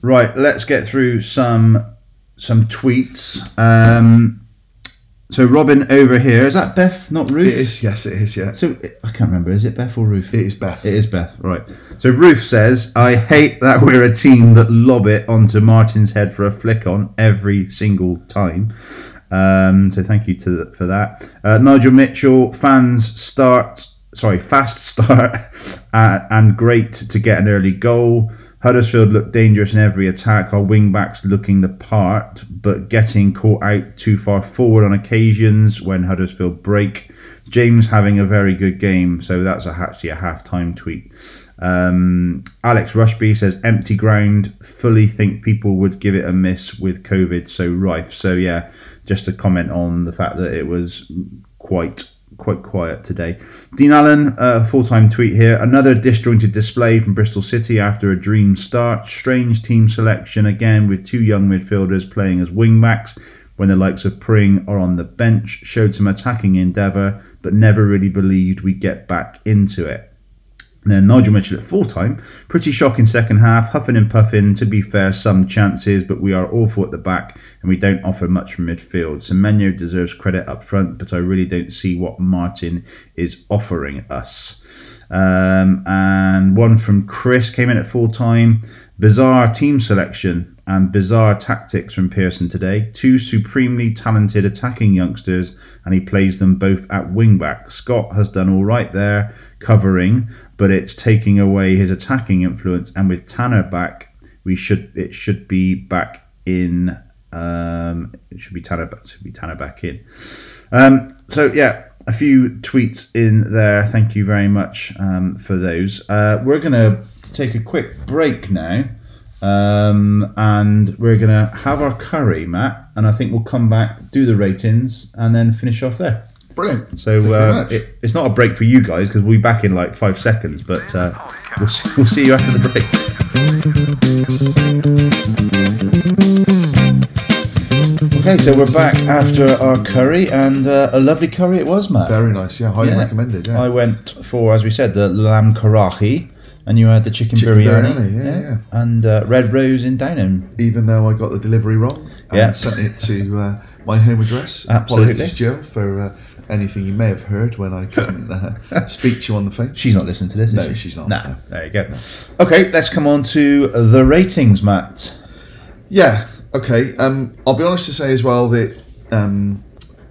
right. Let's get through some some tweets. Um, so Robin over here is that Beth, not Ruth? It is, yes, it is, yeah. So I can't remember. Is it Beth or Ruth? It is Beth. It is Beth, right. So Ruth says, I hate that we're a team that lob it onto Martin's head for a flick on every single time. Um, so thank you to for that. Uh, Nigel Mitchell, fans start, sorry, fast start uh, and great to get an early goal. Huddersfield looked dangerous in every attack. Our wing backs looking the part, but getting caught out too far forward on occasions when Huddersfield break. James having a very good game, so that's a, actually a half time tweet. Um, Alex Rushby says empty ground. Fully think people would give it a miss with COVID so rife. So yeah, just to comment on the fact that it was quite quite quiet today. Dean Allen, uh, full time tweet here. Another disjointed display from Bristol City after a dream start. Strange team selection again with two young midfielders playing as wing backs when the likes of Pring are on the bench. Showed some attacking endeavour, but never really believed we'd get back into it. Then Nigel Mitchell at full time. Pretty shocking second half. Huffing and puffing. To be fair, some chances, but we are awful at the back and we don't offer much from midfield. Semenyo deserves credit up front, but I really don't see what Martin is offering us. Um, and one from Chris came in at full time. Bizarre team selection and bizarre tactics from Pearson today. Two supremely talented attacking youngsters, and he plays them both at wing back. Scott has done all right there, covering, but it's taking away his attacking influence. And with Tanner back, we should it should be back in. Um, it should be Tanner back. Should be Tanner back in. Um, so yeah, a few tweets in there. Thank you very much um, for those. Uh, we're gonna take a quick break now, um, and we're gonna have our curry, Matt, and I think we'll come back, do the ratings, and then finish off there. Brilliant. So Thank you very uh, it, it's not a break for you guys because we'll be back in like five seconds, but uh, we'll, see- we'll see you after the break. Okay, so we're back after our curry, and uh, a lovely curry it was, Matt. Very nice. Yeah, highly Yeah. recommended. Yeah. I went for, as we said, the lamb karahi, and you had the chicken, Chicken biryani, biryani, yeah, yeah. and uh, red rose in Downham. Even though I got the delivery wrong and Yeah. sent it to uh, my home address. Absolutely. Apologies, Jill, for uh, anything you may have heard when I couldn't uh, speak to you on the phone. She's not listening to this, is No, she? she's not, Nah, no. there you go. Okay, let's come on to the ratings, Matt. Yeah. Okay. Um, I'll be honest to say as well that um,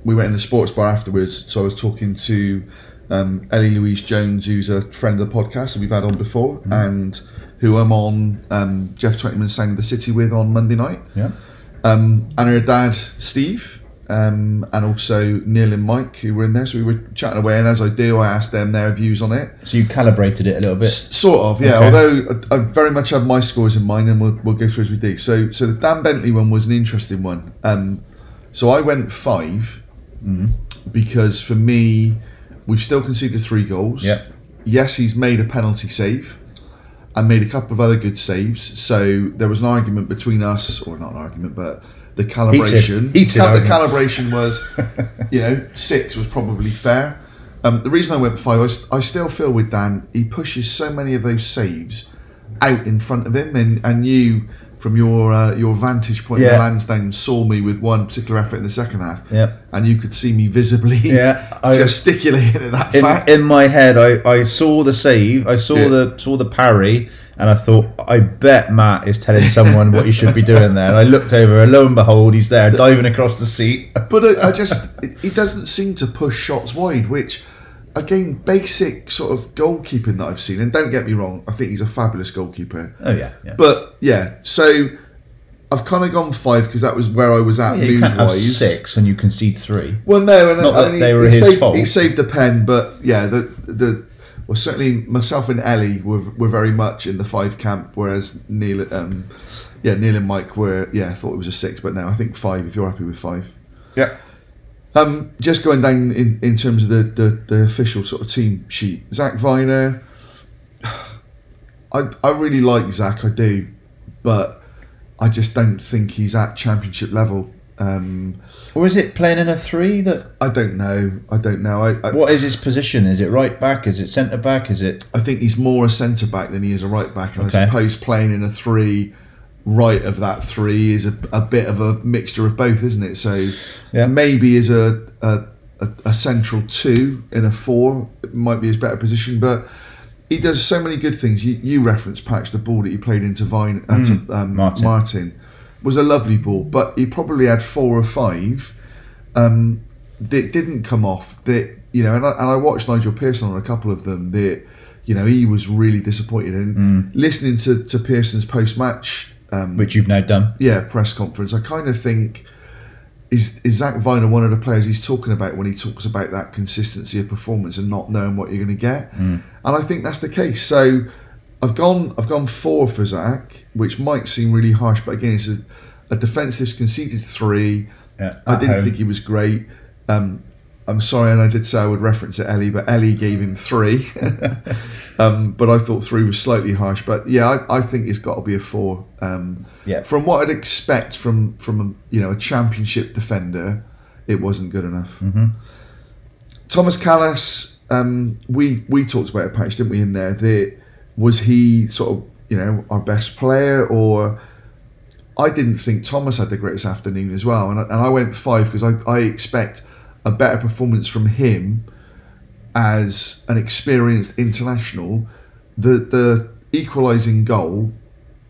we went in the sports bar afterwards. So I was talking to um, Ellie Louise Jones, who's a friend of the podcast that we've had on before, and who I'm on um, Geoff Twentyman's of the City with on Monday night. Yeah. um, and her dad Steve, um, and also Neil and Mike who were in there. So we were chatting away, and as I do, I asked them their views on it. So you calibrated it a little bit. S- sort of, yeah. Okay. Although I, I very much have my scores in mind, and we'll, we'll go through as we do. So, so the Dan Bentley one was an interesting one. Um, so I went 5 because for me, we've still conceded three goals. Yeah. Yes, he's made a penalty save and made a couple of other good saves. So there was an argument between us, or not an argument, but the calibration. Heated the calibration was, you know, six was probably fair. Um, the reason I went five, I still feel with Dan, he pushes so many of those saves out in front of him, and, and you, from your uh, your vantage point in Yeah. the Lansdown, saw me with one particular effort in the second half, Yeah. and you could see me visibly Yeah, I- gesticulating at that in, fact. in my head, I, I saw the save, I saw Yeah. the saw the parry, and I thought, I bet Matt is telling someone what he should be doing there. And I looked over, and lo and behold, he's there diving across the seat. But I, I just, it- he doesn't seem to push shots wide, which, again, basic sort of goalkeeping that I've seen. And don't get me wrong, I think he's a fabulous goalkeeper. Oh yeah, yeah. But yeah, so I've kind of gone five because that was where I was at Yeah, mood wise. six and you concede three. Well, no, and Not I that mean, they he, were he his saved, fault. He saved the pen, but yeah, the the well, certainly myself and Ellie were were very much in the five camp, whereas Neil, um, yeah, Neil and Mike were yeah, I thought it was a six, but now I think five. If you're happy with five. Yeah. Um, just going down in, in terms of the, the, the official sort of team sheet, Zak Vyner. I, I really like Zak, I do, but I just don't think he's at championship level. Um, Or is it playing in a three that I don't know. I don't know. I, I, what is his position? Is it right back? Is it centre back? Is it I think he's more a centre back than he is a right back, and Okay. I suppose playing in a three, right of that three is a, a bit of a mixture of both, isn't it? So Yeah. maybe as a, a a central two in a four it might be his better position, but. He does so many good things. You, you referenced Patch the ball that he played into Vine uh, to, um, Martin. Martin was a lovely ball, but he probably had four or five um, that didn't come off. That you know, and I, and I watched Nigel Pearson on a couple of them. That you know he was really disappointed. And listening to to Pearson's post match, um, which you've now done? yeah, press conference, I kind of think. Is, is Zak Vyner one of the players he's talking about when he talks about that consistency of performance and not knowing what you're going to get? And I think that's the case. So I've gone I've gone four for Zak, which might seem really harsh, but again, it's a, a defensive conceded three. Yeah, I didn't home. think he was great. Um, I'm sorry, and I did say I would reference it, Ellie, but Ellie gave him three. um, but I thought three was slightly harsh. But yeah, I, I think it's got to be a four. Um, Yeah. From what I'd expect from from a, you know a championship defender, it wasn't good enough. Mm-hmm. Tomas Kalas, um, we we talked about it, Patch, didn't we? In there, that was he sort of you know our best player, or I didn't think Tomas had the greatest afternoon as well, and I, and I went five because I, I expect a better performance from him as an experienced international. The the equalising goal,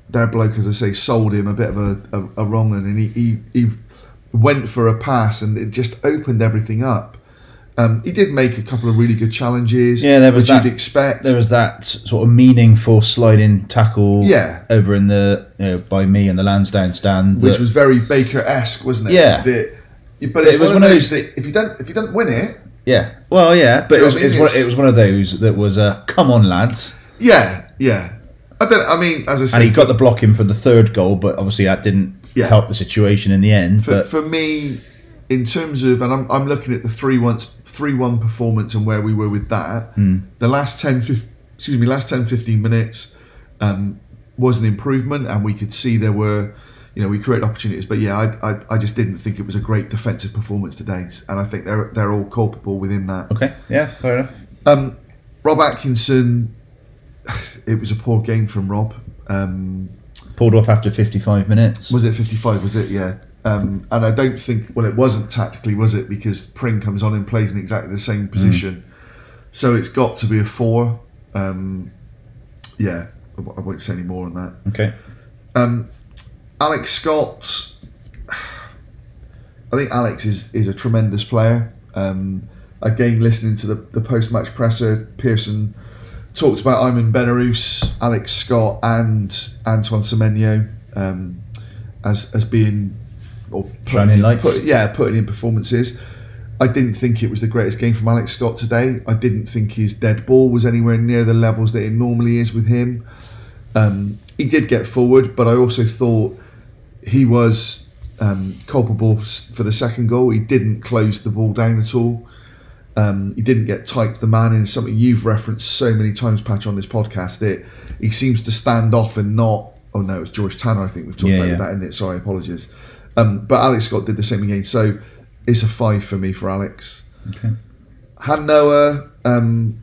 their bloke, as I say, sold him a bit of a, a, a wrong one, and he, he he went for a pass, and it just opened everything up. Um, he did make a couple of really good challenges. Yeah, there was which that- you'd expect. There was that sort of meaningful sliding tackle, Yeah. over in the you know, by me and the Lansdown stand, which that- was very Baker esque, wasn't it? Yeah. The- but it's It was one, one of those that if you don't if you don't win it, yeah. Well, yeah, but it was, I it, was one, it was one of those that was uh, come on lads, yeah, yeah. I don't. I mean, as I said, and he got the blocking for the third goal, but obviously that didn't Yeah. help the situation in the end. for, but for me, in terms of, and I'm, I'm looking at the three once three one performance and where we were with that. Hmm. The last 10, 15, excuse me, last 10, 15 minutes um, was an improvement, and we could see there were, you know, we created opportunities. But yeah, I, I, I just didn't think it was a great defensive performance today, and I think they're they're all culpable within that. okay, yeah, fair enough. Um, Rob Atkinson, it was a poor game from Rob. Um, Pulled off after 55 minutes. was it 55? Was it? Yeah. Um, and I don't think, well, it wasn't tactically, was it? Because Pring comes on and plays in exactly the same position. So it's got to be a four. Um, yeah, I won't say any more on that. okay, Um, Alex Scott, I think Alex is, is a tremendous player. Um, again, listening to the, the post match presser, Pearson talked about Ayman Benarous, Alex Scott, and Antoine Semenyo um, as as being or putting Shining in- lights. put- yeah, putting in performances. I didn't think it was the greatest game from Alex Scott today. I didn't think his dead ball was anywhere near the levels that it normally is with him. Um, he did get forward, but I also thought he was um, culpable for the second goal. He didn't close the ball down at all. Um, he didn't get tight to the man, and it's something you've referenced so many times, Patch, on this podcast. That he seems to stand off and not. Oh no, it's George Tanner. I think we've talked Yeah, about yeah. that, isn't it? Sorry, apologies. Um, but Alex Scott did the same again, so it's a five for me for Alex. okay. Han Noah um,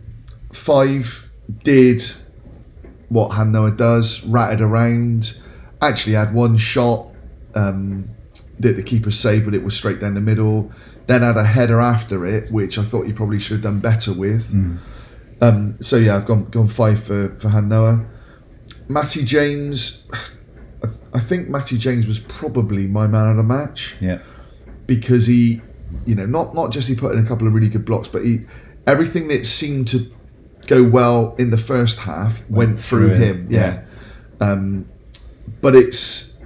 five did what Han Noah does, ratted around. Actually, had one shot um, that the keeper saved, but it was straight down the middle. Then had a header after it, which I thought he probably should have done better with. Um, so yeah, I've gone gone five for for Han Noah. Matty James, I, th- I think Matty James was probably my man of the match Yeah. because he, you know, not not just he put in a couple of really good blocks, but he everything that seemed to go well in the first half went, through, through him. him, Yeah. Um, but it's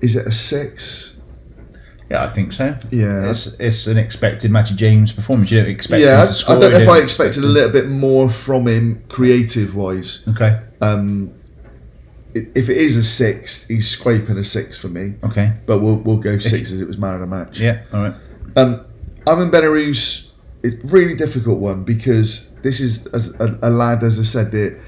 is it a six? Yeah, I think so. Yeah. It's, it's an expected Matty James performance. You don't expect yeah, I, don't know if I expected a little bit more from him creative wise. Okay. Um, if it is a six, he's scraping a six for me. Okay. But we'll we'll go six as it was man of the match. Yeah. All right. Um, Ayman Benarous it's a really difficult one because this is as a, a lad, as I said, that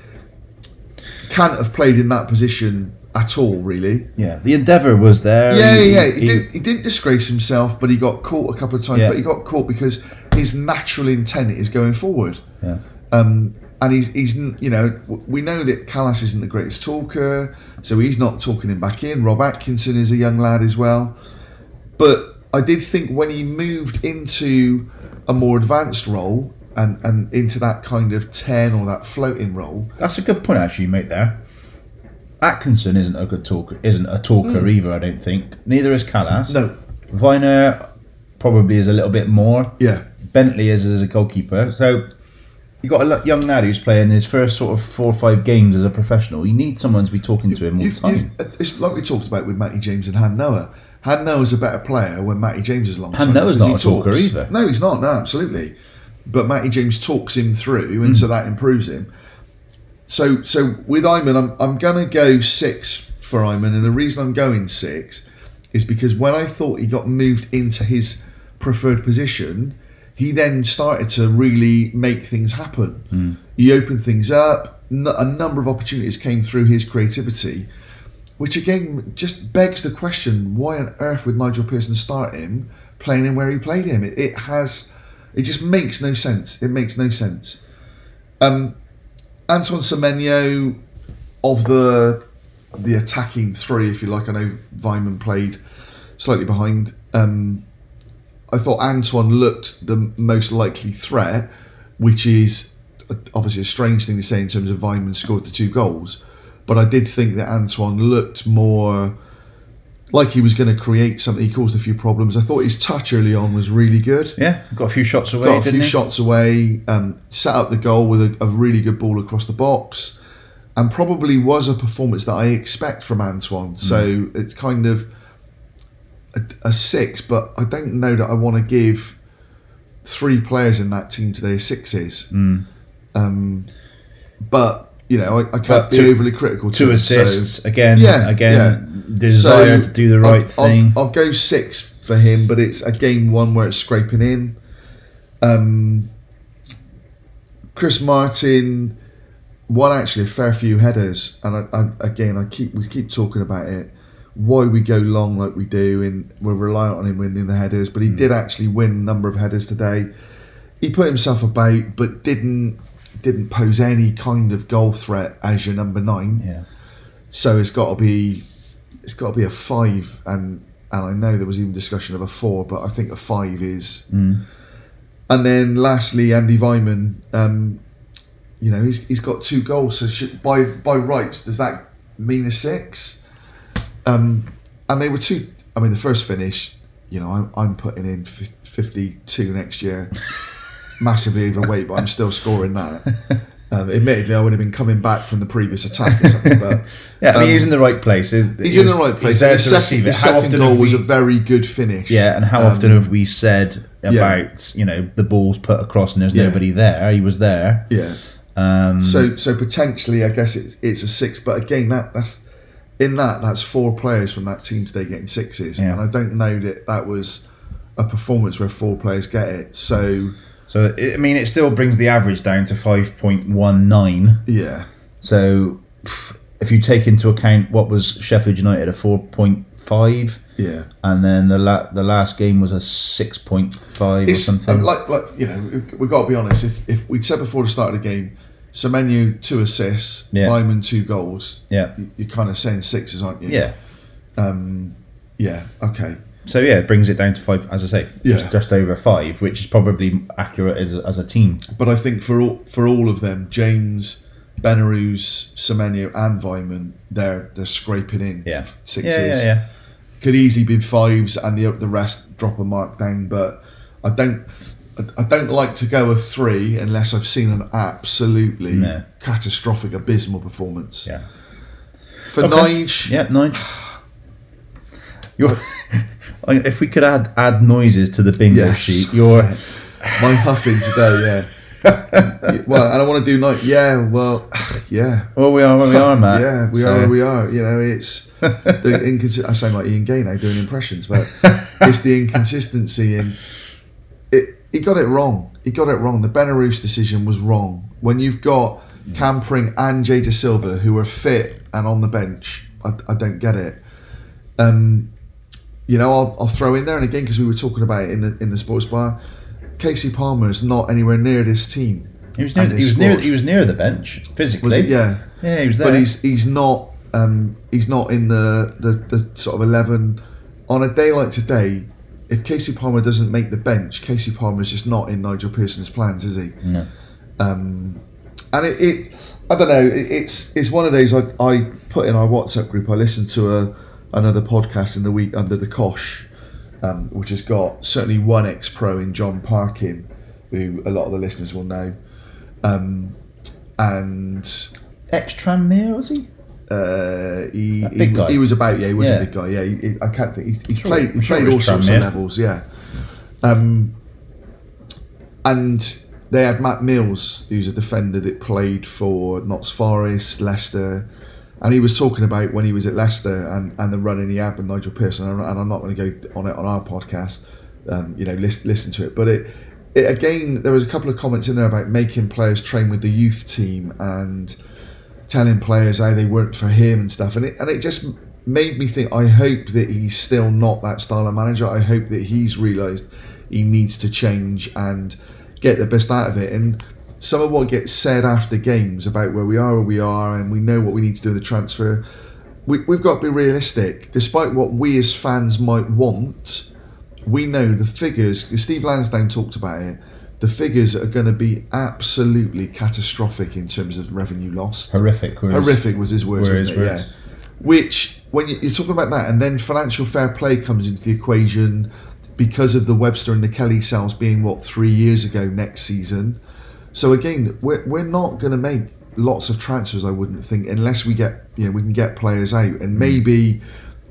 can't have played in that position at all, really. Yeah. The endeavour was there. Yeah, He- yeah, yeah. He, he- didn't. He didn't disgrace himself, but he got caught a couple of times. Yeah. But he got caught because his natural intent is going forward. Yeah. Um, and he's, he's, you know, we know that Kalas isn't the greatest talker, so he's not talking him back in. Rob Atkinson is a young lad as well. But I did think when he moved into a more advanced role and, and into that kind of 10 or that floating role, That's a good point actually you make there. Atkinson isn't a good talker. Isn't a talker hmm. either. I don't think. Neither is Kalas. No, Vyner probably is a little bit more. yeah, Bentley is as a goalkeeper. So you got a young lad who's playing his first sort of four or five games as a professional. You need someone to be talking to him all the time. you've- uh, it's like we talked about with Matty James and Han Noah. Han Noah's a better player when Matty James is alongside. Han Noah's not he a talker either. No, he's not. No, absolutely. But Matty James talks him through, and mm. so that improves him. So, so with Ayman, I'm I'm gonna go six for Ayman, and the reason I'm going six is because when I thought he got moved into his preferred position, he then started to really make things happen. He opened things up. A number of opportunities came through his creativity, which again just begs the question: Why on earth would Nigel Pearson start him playing him where he played him? It, it has, it just makes no sense. It makes no sense. Um, Antoine Semenyo of the the attacking three, if you like. I know Weimann played slightly behind. Um, I thought Antoine looked the most likely threat, which is obviously a strange thing to say in terms of Weimann scored the two goals. But I did think that Antoine looked more like he was going to create something. He caused a few problems. I thought his touch early on was really good yeah, got a few shots away. got a few he? shots away, um, set up the goal with a, a really good ball across the box, and probably was a performance that I expect from Antoine. So it's kind of a, a six, but I don't know that I want to give three players in that team today sixes. Um, but you know, I, I can't But be two- overly critical. to Two it, so- assists again. Yeah, again. yeah. Desire So, to do the right I'll, thing. I'll, I'll go six for him, but it's again one where it's scraping in. Um, Chris Martin won actually a fair few headers, and I, I, again, I keep we keep talking about it. Why we go long like we do, and we're reliant on him winning the headers, but he Hmm. did actually win a number of headers today. He put himself about, but didn't didn't pose any kind of goal threat as your number nine. yeah. So it's got to be, it's got to be a five, and and I know there was even discussion of a four, but I think a five is. And then lastly, Andi Weimann, um, you know, he's, he's got two goals. So should, by by rights, does that mean a six? Um, and they were two. I mean, the first finish, you know, I'm, I'm putting in fif- 52 next year, massively overweight, but I'm still scoring that. Um, admittedly, I would have been coming back from the previous attack or something, but Yeah, I mean, um, he's in the right place. He's, He's in the right place. His second, his How second often goal have was a very good finish. Yeah, and how Um, often have we said yeah. about you know the ball's put across and there's Yeah. nobody there? He was there. Yeah. Um, So so potentially, I guess it's it's a six. But again, that that's in that that's four players from that team today getting sixes, Yeah. and I don't know that that was a performance where four players get it. So so I mean, it still brings the average down to five point one nine. yeah, So if you take into account what was Sheffield United a four point five, Yeah. and then the la- the last game was a six point five or something. like like you know we've got to be honest. If if we'd said before the start of the game, Semenyo two assists, Yeah. Weimann two goals. yeah, you- You're kind of saying sixes, aren't you? yeah. Um, yeah. Okay. So yeah, it brings it down to five, as I say, Yeah. just, just over five, which is probably accurate as a, as a team. But I think for all for all of them, James, Benarous, Semenyo, and Vyman, they're they're scraping in Yeah, sixes. yeah, yeah, yeah. Could easily be fives, and the the rest drop a mark down. But I don't. I- I don't like to go a three unless I've seen an absolutely No. catastrophic, abysmal performance. Yeah. For Okay. Nige, Yeah, nice. You're, if we could add add noises to the bingo Yes. sheet, you're my huffing today, yeah. well, and I want to do night. Yeah, well, yeah. well, we are where we are, Matt. Yeah, we So- are where we are. You know, it's the I sound like Ian Gay now doing impressions, but it's the inconsistency in. He got it wrong. He got it wrong. The Benarous decision was wrong. When you've got Cam Pring and Jay Dasilva who are fit and on the bench, I, I don't get it. Um, you know, I'll, I'll throw in there, and again because we were talking about it in the in the sports bar. Casey Palmer is not anywhere near this team. He was near. He was near. He was near the bench physically. Yeah. Yeah, he was there. but he's he's not um, he's not in the, the the sort of eleven on a day like today. If Casey Palmer doesn't make the bench, Casey Palmer's just not in Nigel Pearson's plans, is he? No. Um, and it, it I don't know. It, it's it's one of those I, I put in our WhatsApp group. I listened to a another podcast in the week under the Cosh, um, which has got certainly one ex pro in John Parkin, who a lot of the listeners will know, um, and Ex Tranmere was he? Uh, he, he, he was about yeah he was Yeah. a big guy yeah he, he- I can't think he's, he's played he sure played all sorts of levels yeah. Um, and they had Matt Mills who's a defender that played for Notts Forest Leicester and he was talking about when he was at Leicester and, and the running he had with Nigel Pearson and, and I'm not going to go on it on our podcast um, you know listen, listen to it but it, it again there was a couple of comments in there about making players train with the youth team and telling players how they worked for him and stuff, and it and it just made me think. I hope that he's still not that style of manager. I hope that he's realised he needs to change and get the best out of it. And some of what gets said after games about where we are, where we are, and we know what we need to do in the transfer. We, we've got to be realistic. Despite what we as fans might want, we know the figures. Steve Lansdown talked about it. The figures are going to be absolutely catastrophic in terms of revenue lost. Horrific. his- Horrific was his words, wasn't his it? words. Yeah. Which, when you, you're talking about that, and then financial fair play comes into the equation because of the Webster and the Kelly sales being what three years ago next season. So again, we're, we're not going to make lots of transfers. I wouldn't think unless we get you know we can get players out, and mm. maybe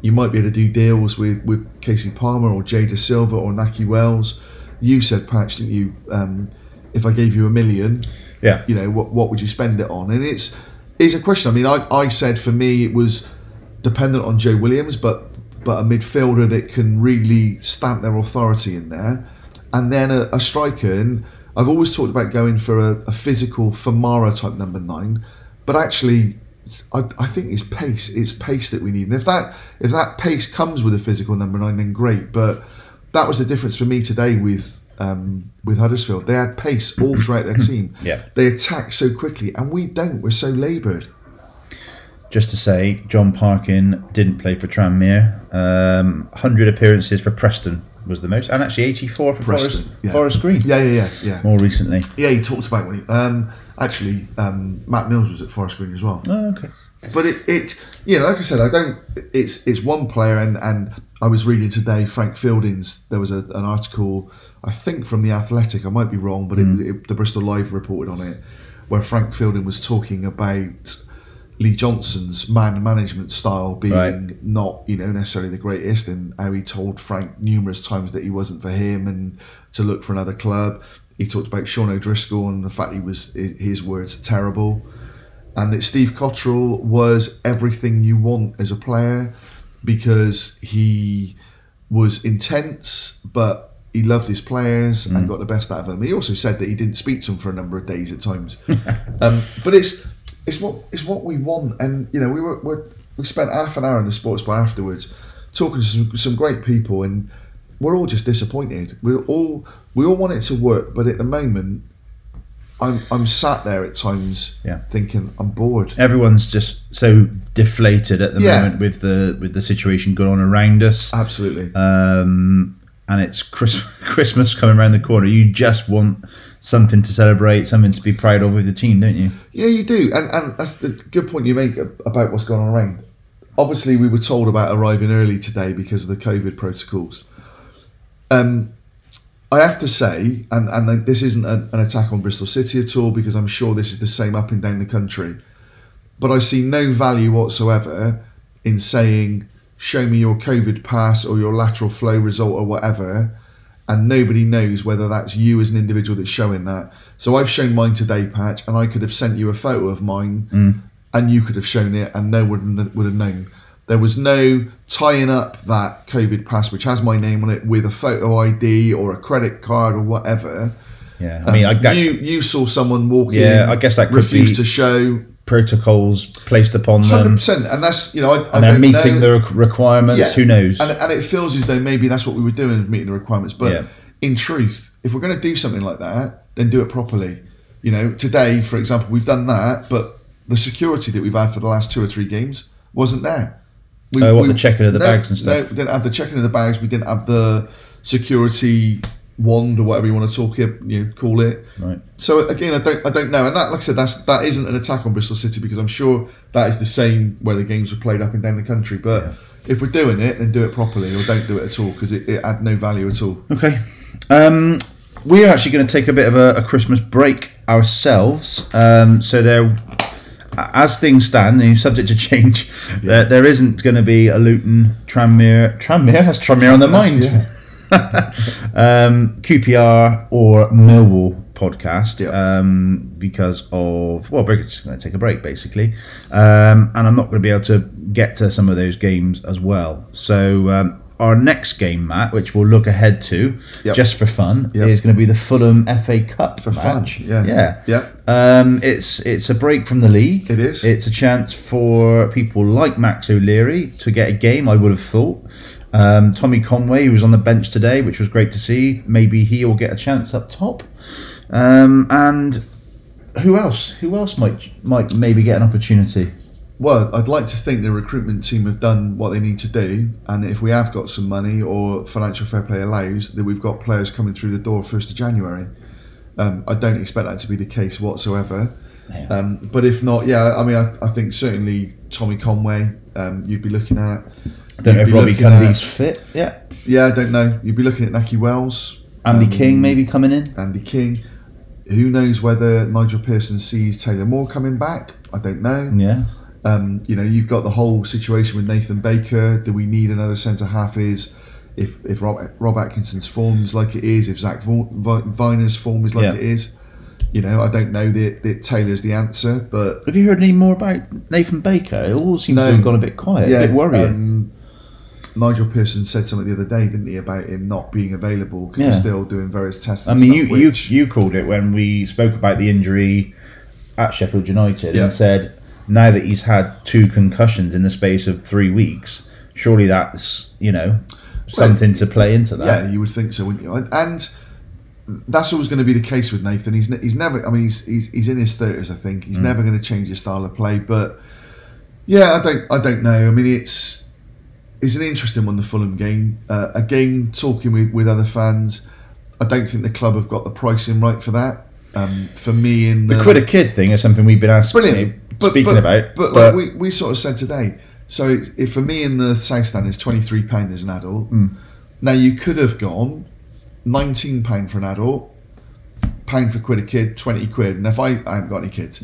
you might be able to do deals with with Casey Palmer or Jay Dasilva or Nakhi Wells. You said, Patch, didn't you? Um, if I gave you a million, Yeah. you know what what would you spend it on? And it's it's a question. I mean i, I said for me it was dependent on joe williams but but a midfielder that can really stamp their authority in there. And then a, a striker. And i've always talked about going for a, a physical famara type number nine but actually I, I think it's pace. It's pace that we need. And if that if that pace comes with a physical number nine then great. But that was the difference for me today with um, with Huddersfield. They had pace all throughout their team. Yeah. They attack so quickly, and we don't. We're so laboured. Just to say, John Parkin didn't play for Tranmere. Um, 100 appearances for Preston was the most, and actually 84 for Preston, Forest, yeah. Forest Green. Yeah, yeah, yeah, yeah. More recently. Yeah, he talked about when he. Um, actually, um, Matt Mills was at Forest Green as well. Oh, okay. But it, it, you know, like I said, I don't. It's it's one player, and and I was reading today Frank Fielding's. There was a, an article, I think from the Athletic. I might be wrong, but it, mm. it, the Bristol Live reported on it, where Frank Fielding was talking about Lee Johnson's man management style being Right. not, you know, necessarily the greatest, and how he told Frank numerous times that he wasn't for him and to look for another club. He talked about Sean O'Driscoll and the fact he was his words terrible and that Steve Cotterill was everything you want as a player because he was intense, but he loved his players and got the best out of them. He also said that he didn't speak to them for a number of days at times. um, but it's it's what it's what we want, and you know we were, we're, we spent half an hour in the sports bar afterwards talking to some, some great people, and we're all just disappointed. We're all we all want it to work, but at the moment, I'm I'm sat there at times Yeah. thinking I'm bored. Everyone's just so deflated at the Yeah. moment with the with the situation going on around us. Absolutely. um, and it's Chris- Christmas coming around the corner. You just want something to celebrate, something to be proud of with the team, don't you? Yeah, you do, and and that's the good point you make about what's going on around. Obviously, we were told about arriving early today because of the COVID protocols. Um, I have to say, and and this isn't a, an attack on Bristol City at all, because I'm sure this is the same up and down the country. But I see no value whatsoever in saying, "Show me your COVID pass or your lateral flow result or whatever," and nobody knows whether that's you as an individual that's showing that. So I've shown mine today, Patch, and I could have sent you a photo of mine, mm. and you could have shown it, and no one would have known. There was no tying up that COVID pass, which has my name on it, with a photo ID or a credit card or whatever. Yeah, I mean, I, Um, that, you you saw someone walk in. Yeah, I guess that could refused to show. protocols placed upon Hundred them, percent, and that's you know I, I they're meeting know. the requ- requirements. Who knows? And, and it feels as though maybe that's what we were doing, meeting the requirements. But Yeah. in truth, if we're going to do something like that, then do it properly. You know, today, for example, we've done that, but the security that we've had for the last two or three games wasn't there. We, Oh, what, the checking of the no, bags and stuff? No, we didn't have the checking of the bags. We didn't have the security wand or whatever you want to talk it, you know, call it. right. So again, I don't, I don't know, and that, like I said, that's that isn't an attack on Bristol City because I'm sure that is the same where the games were played up and down the country. But if we're doing it, then do it properly, or don't do it at all because it, it had no value at all. Okay. Um, we're actually going to take a bit of a, a Christmas break ourselves. Um, so there, as things stand, and subject to change, there, there isn't going to be a Luton Tranmere. Tranmere has Tranmere on the mind. Yeah. um, QPR or Millwall podcast Yeah. um, because of well, we're just going to take a break basically, um, and I'm not going to be able to get to some of those games as well. So um, our next game, Matt, which we'll look ahead to Yep. just for fun, Yep. is going to be the Fulham FA Cup For fun, yeah. yeah, Yeah. Um, it's it's a break from the league. It is. It's a chance for people like Max O'Leary to get a game. I would have thought. Um, Tommy Conway, who was on the bench today, which was great to see. Maybe he will get a chance up top. Um, and who else? Who else might might maybe get an opportunity? Well, I'd like to think the recruitment team have done what they need to do, and if we have got some money or financial fair play allows, that we've got players coming through the door first of January. Um, I don't expect that to be the case whatsoever. Um, but if not, yeah, I mean, I, I think certainly Tommy Conway, um, you'd be looking at. I don't know if Robbie Cundy's fit. Yeah, Yeah, I don't know. You'd be looking at Nakhi Wells, Andy um, King maybe coming in. Andy King. Who knows whether Nigel Pearson sees Taylor Moore coming back? I don't know. Yeah, Um, you know, you've got the whole situation with Nathan Baker. Do we need another centre half? Is if if Rob, Rob Atkinson's form is like it is, if Zak Vyner's form is like Yeah. it is, you know, I don't know that, that Taylor's the answer, but have you heard any more about Nathan Baker? It all seems No. to have gone a bit quiet, yeah, a bit worrying. um, Nigel Pearson said something the other day, didn't he, about him not being available because Yeah. he's still doing various tests. I mean, you, you you called it when we spoke about the injury at Sheffield United Yeah. and said now that he's had two concussions in the space of three weeks, surely that's you know something to play into that. Yeah, you would think so, wouldn't you? And, and that's always going to be the case with Nathan. He's he's never. I mean, he's he's, he's in his thirties. I think Mm. he's never going to change his style of play. But yeah, I don't I don't know. I mean, it's it's an interesting one. The Fulham game. Uh, again, talking with with other fans, I don't think the club have got the pricing right for that. Um, for me, in the, The quid a kid thing is something we've been asked, brilliant. you know, but, speaking but, about. but, like we, we sort of said today. So if for me in the South Stand is twenty three pound as an adult. Hmm. Now you could have gone nineteen pound for an adult, pound for quid a kid, twenty quid. And if I, I haven't got any kids,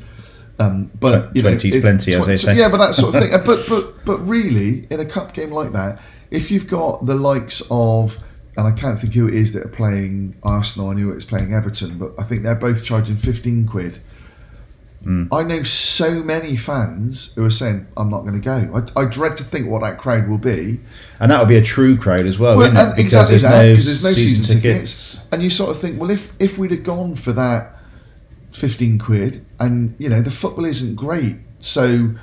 um, but you 20's if- plenty, as they say. Yeah, but that sort of thing. Uh, but but but really, in a cup game like that, if you've got the likes of and I can't think who it is that are playing Arsenal. I knew it was playing Everton, but I think they're both charging fifteen quid. Hmm. I know so many fans who are saying, "I'm not going to go." I, I dread to think what that crowd will be. and that would be a true crowd as well, Well, wouldn't it? exactly that because there's no season, tickets. tickets. and you sort of think, well, if if we'd have gone for that fifteen quid, and you know the football isn't great, so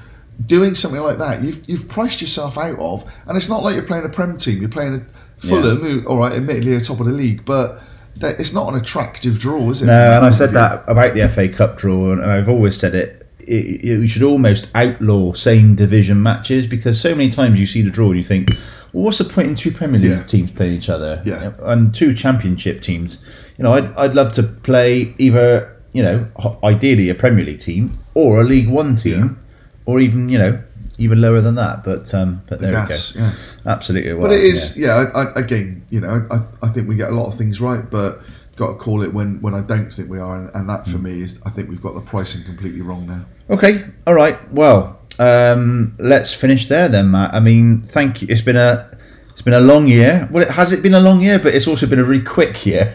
doing something like that, you've you've priced yourself out of, and it's not like you're playing a Prem team. You're playing a Fulham, who, all right, admittedly, are top of the league, but it's not an attractive draw, is it? No, and I said that about the FA Cup draw, and I've always said it. it, it we should almost outlaw same division matches because so many times you see the draw and you think, well, what's the point in two Premier League Yeah. teams playing each other? Yeah. and two Championship teams. You know, I'd, I'd love to play either you know ideally a Premier League team or a League One team, or even you know even lower than that. But um, but The there gas, we go. yeah. Absolutely, But it is, yeah. I, I, again, you know, I, I think we get a lot of things right, but got to call it when, when I don't think we are, and, and that Hmm. for me is I think we've got the pricing completely wrong now. Okay, all right. Well, um, let's finish there then, Matt. I mean, thank you. It's been a it's been a long year. Well, it has it been a long year, but it's also been a really quick year.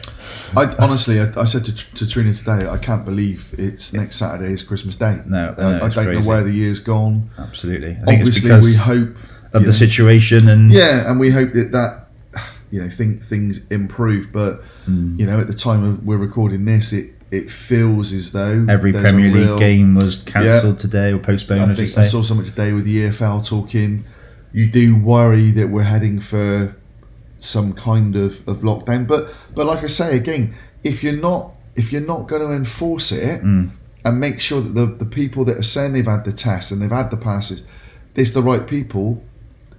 I honestly, I, I said to, to Trina today, I can't believe it's next Saturday is Christmas Day. No, I, no, I don't crazy. know where the year's gone. Absolutely. I think it's Obviously, because we hope of the know, situation and Yeah, and we hope that that you know think things improve. But Hmm. you know, at the time of we're recording this, it it feels as though every Premier League real- game was cancelled today or postponed. I I, think. I saw something today with the EFL talking. You do worry that we're heading for some kind of, of lockdown, but but like I say again, if you're not if you're not going to enforce it Mm. and make sure that the, the people that are saying they've had the test and they've had the passes, it's the right people.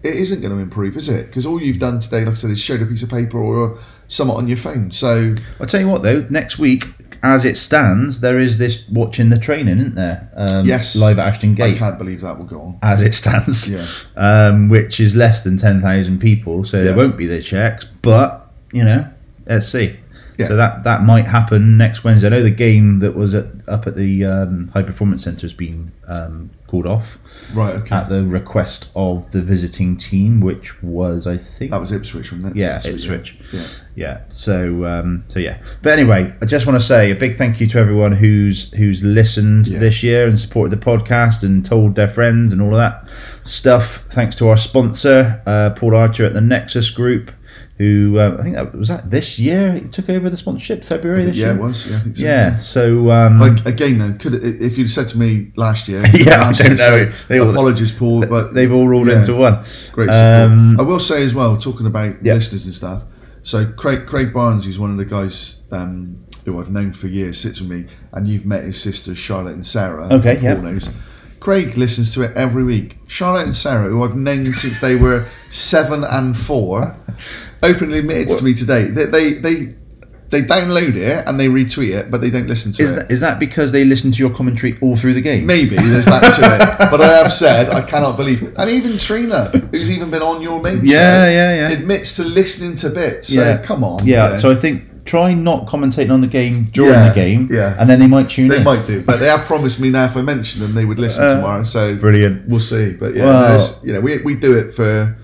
It isn't going to improve, is it? Because all you've done today, like I said, is showed a piece of paper or something on your phone. So I'll tell you what though. Next week, as it stands, there is this watching the training, isn't there? Um, yes, live at Ashton Gate. I can't believe that will go on. as it stands, Yeah. um, which is less than 10,000 people, so Yeah. there won't be the checks, but, you know, let's see. Yeah. So that, that might happen next Wednesday. I know the game that was at, up at the um, High Performance Centre has been um, called off Right. Okay. at the request of the visiting team, which was, I think, that was Ipswich, wasn't it? yeah, week, Ipswich. Yeah. Yeah. So um, so yeah. But anyway, I just want to say a big thank you to everyone who's who's listened Yeah. this year and supported the podcast and told their friends and all of that stuff. Thanks to our sponsor, uh, Paul Archer at the Nexus Group, who uh, I think that was that this year he took over the sponsorship February this yeah, year. Yeah, it was. Yeah, I think so. Yeah. So um, Like again, though, could if you'd said to me last year, Yeah, I don't year, know. so They all- apologies, Paul, but they've all rolled yeah, into one. Great support. Um, I will say as well, talking about Yeah. listeners and stuff. So Craig Craig Barnes, who's one of the guys um, who I've known for years, sits with me, and you've met his sisters Charlotte and Sarah. Okay, yeah. knows. Craig listens to it every week. Charlotte and Sarah, who I've known since they were seven and four, openly admitted to me today that they they they download it and they retweet it, but they don't listen to is it. that, is that because they listen to your commentary all through the game? Maybe there's that to it, but I have said I cannot believe, it. and even Trina, who's even been on your main Yeah, show, yeah, yeah. admits to listening to bits. So Yeah. come on, Yeah, so I think try not commentating on the game during Yeah, the game, yeah. and then they might tune they in. might do, but they have promised me now if I mention them, they would listen Uh, tomorrow. So Brilliant. we'll see. But yeah, Well- no, it's- you know, we we do it for.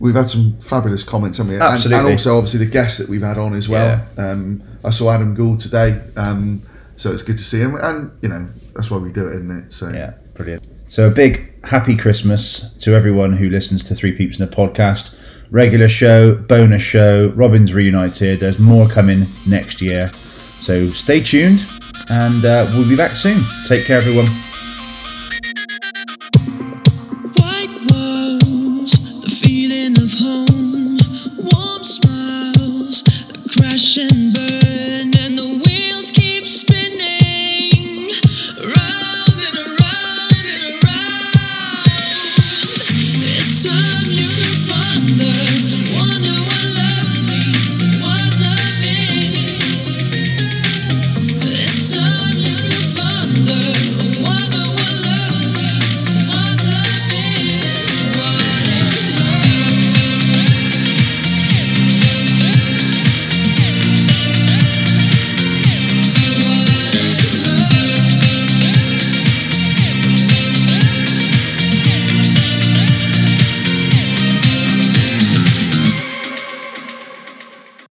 We've had some fabulous comments, haven't we? And- And, Absolutely. also, obviously, the guests that we've had on as well. Um, I saw Adam Gould today, um, so it's good to see him. And you know, that's why we do it, isn't it? So Yeah, brilliant. So a big happy Christmas to everyone who listens to Three Peeps in a podcast. Regular show, bonus show, Robin's reunited. There's more coming next year. So stay tuned, and uh, we'll be back soon. Take care, everyone.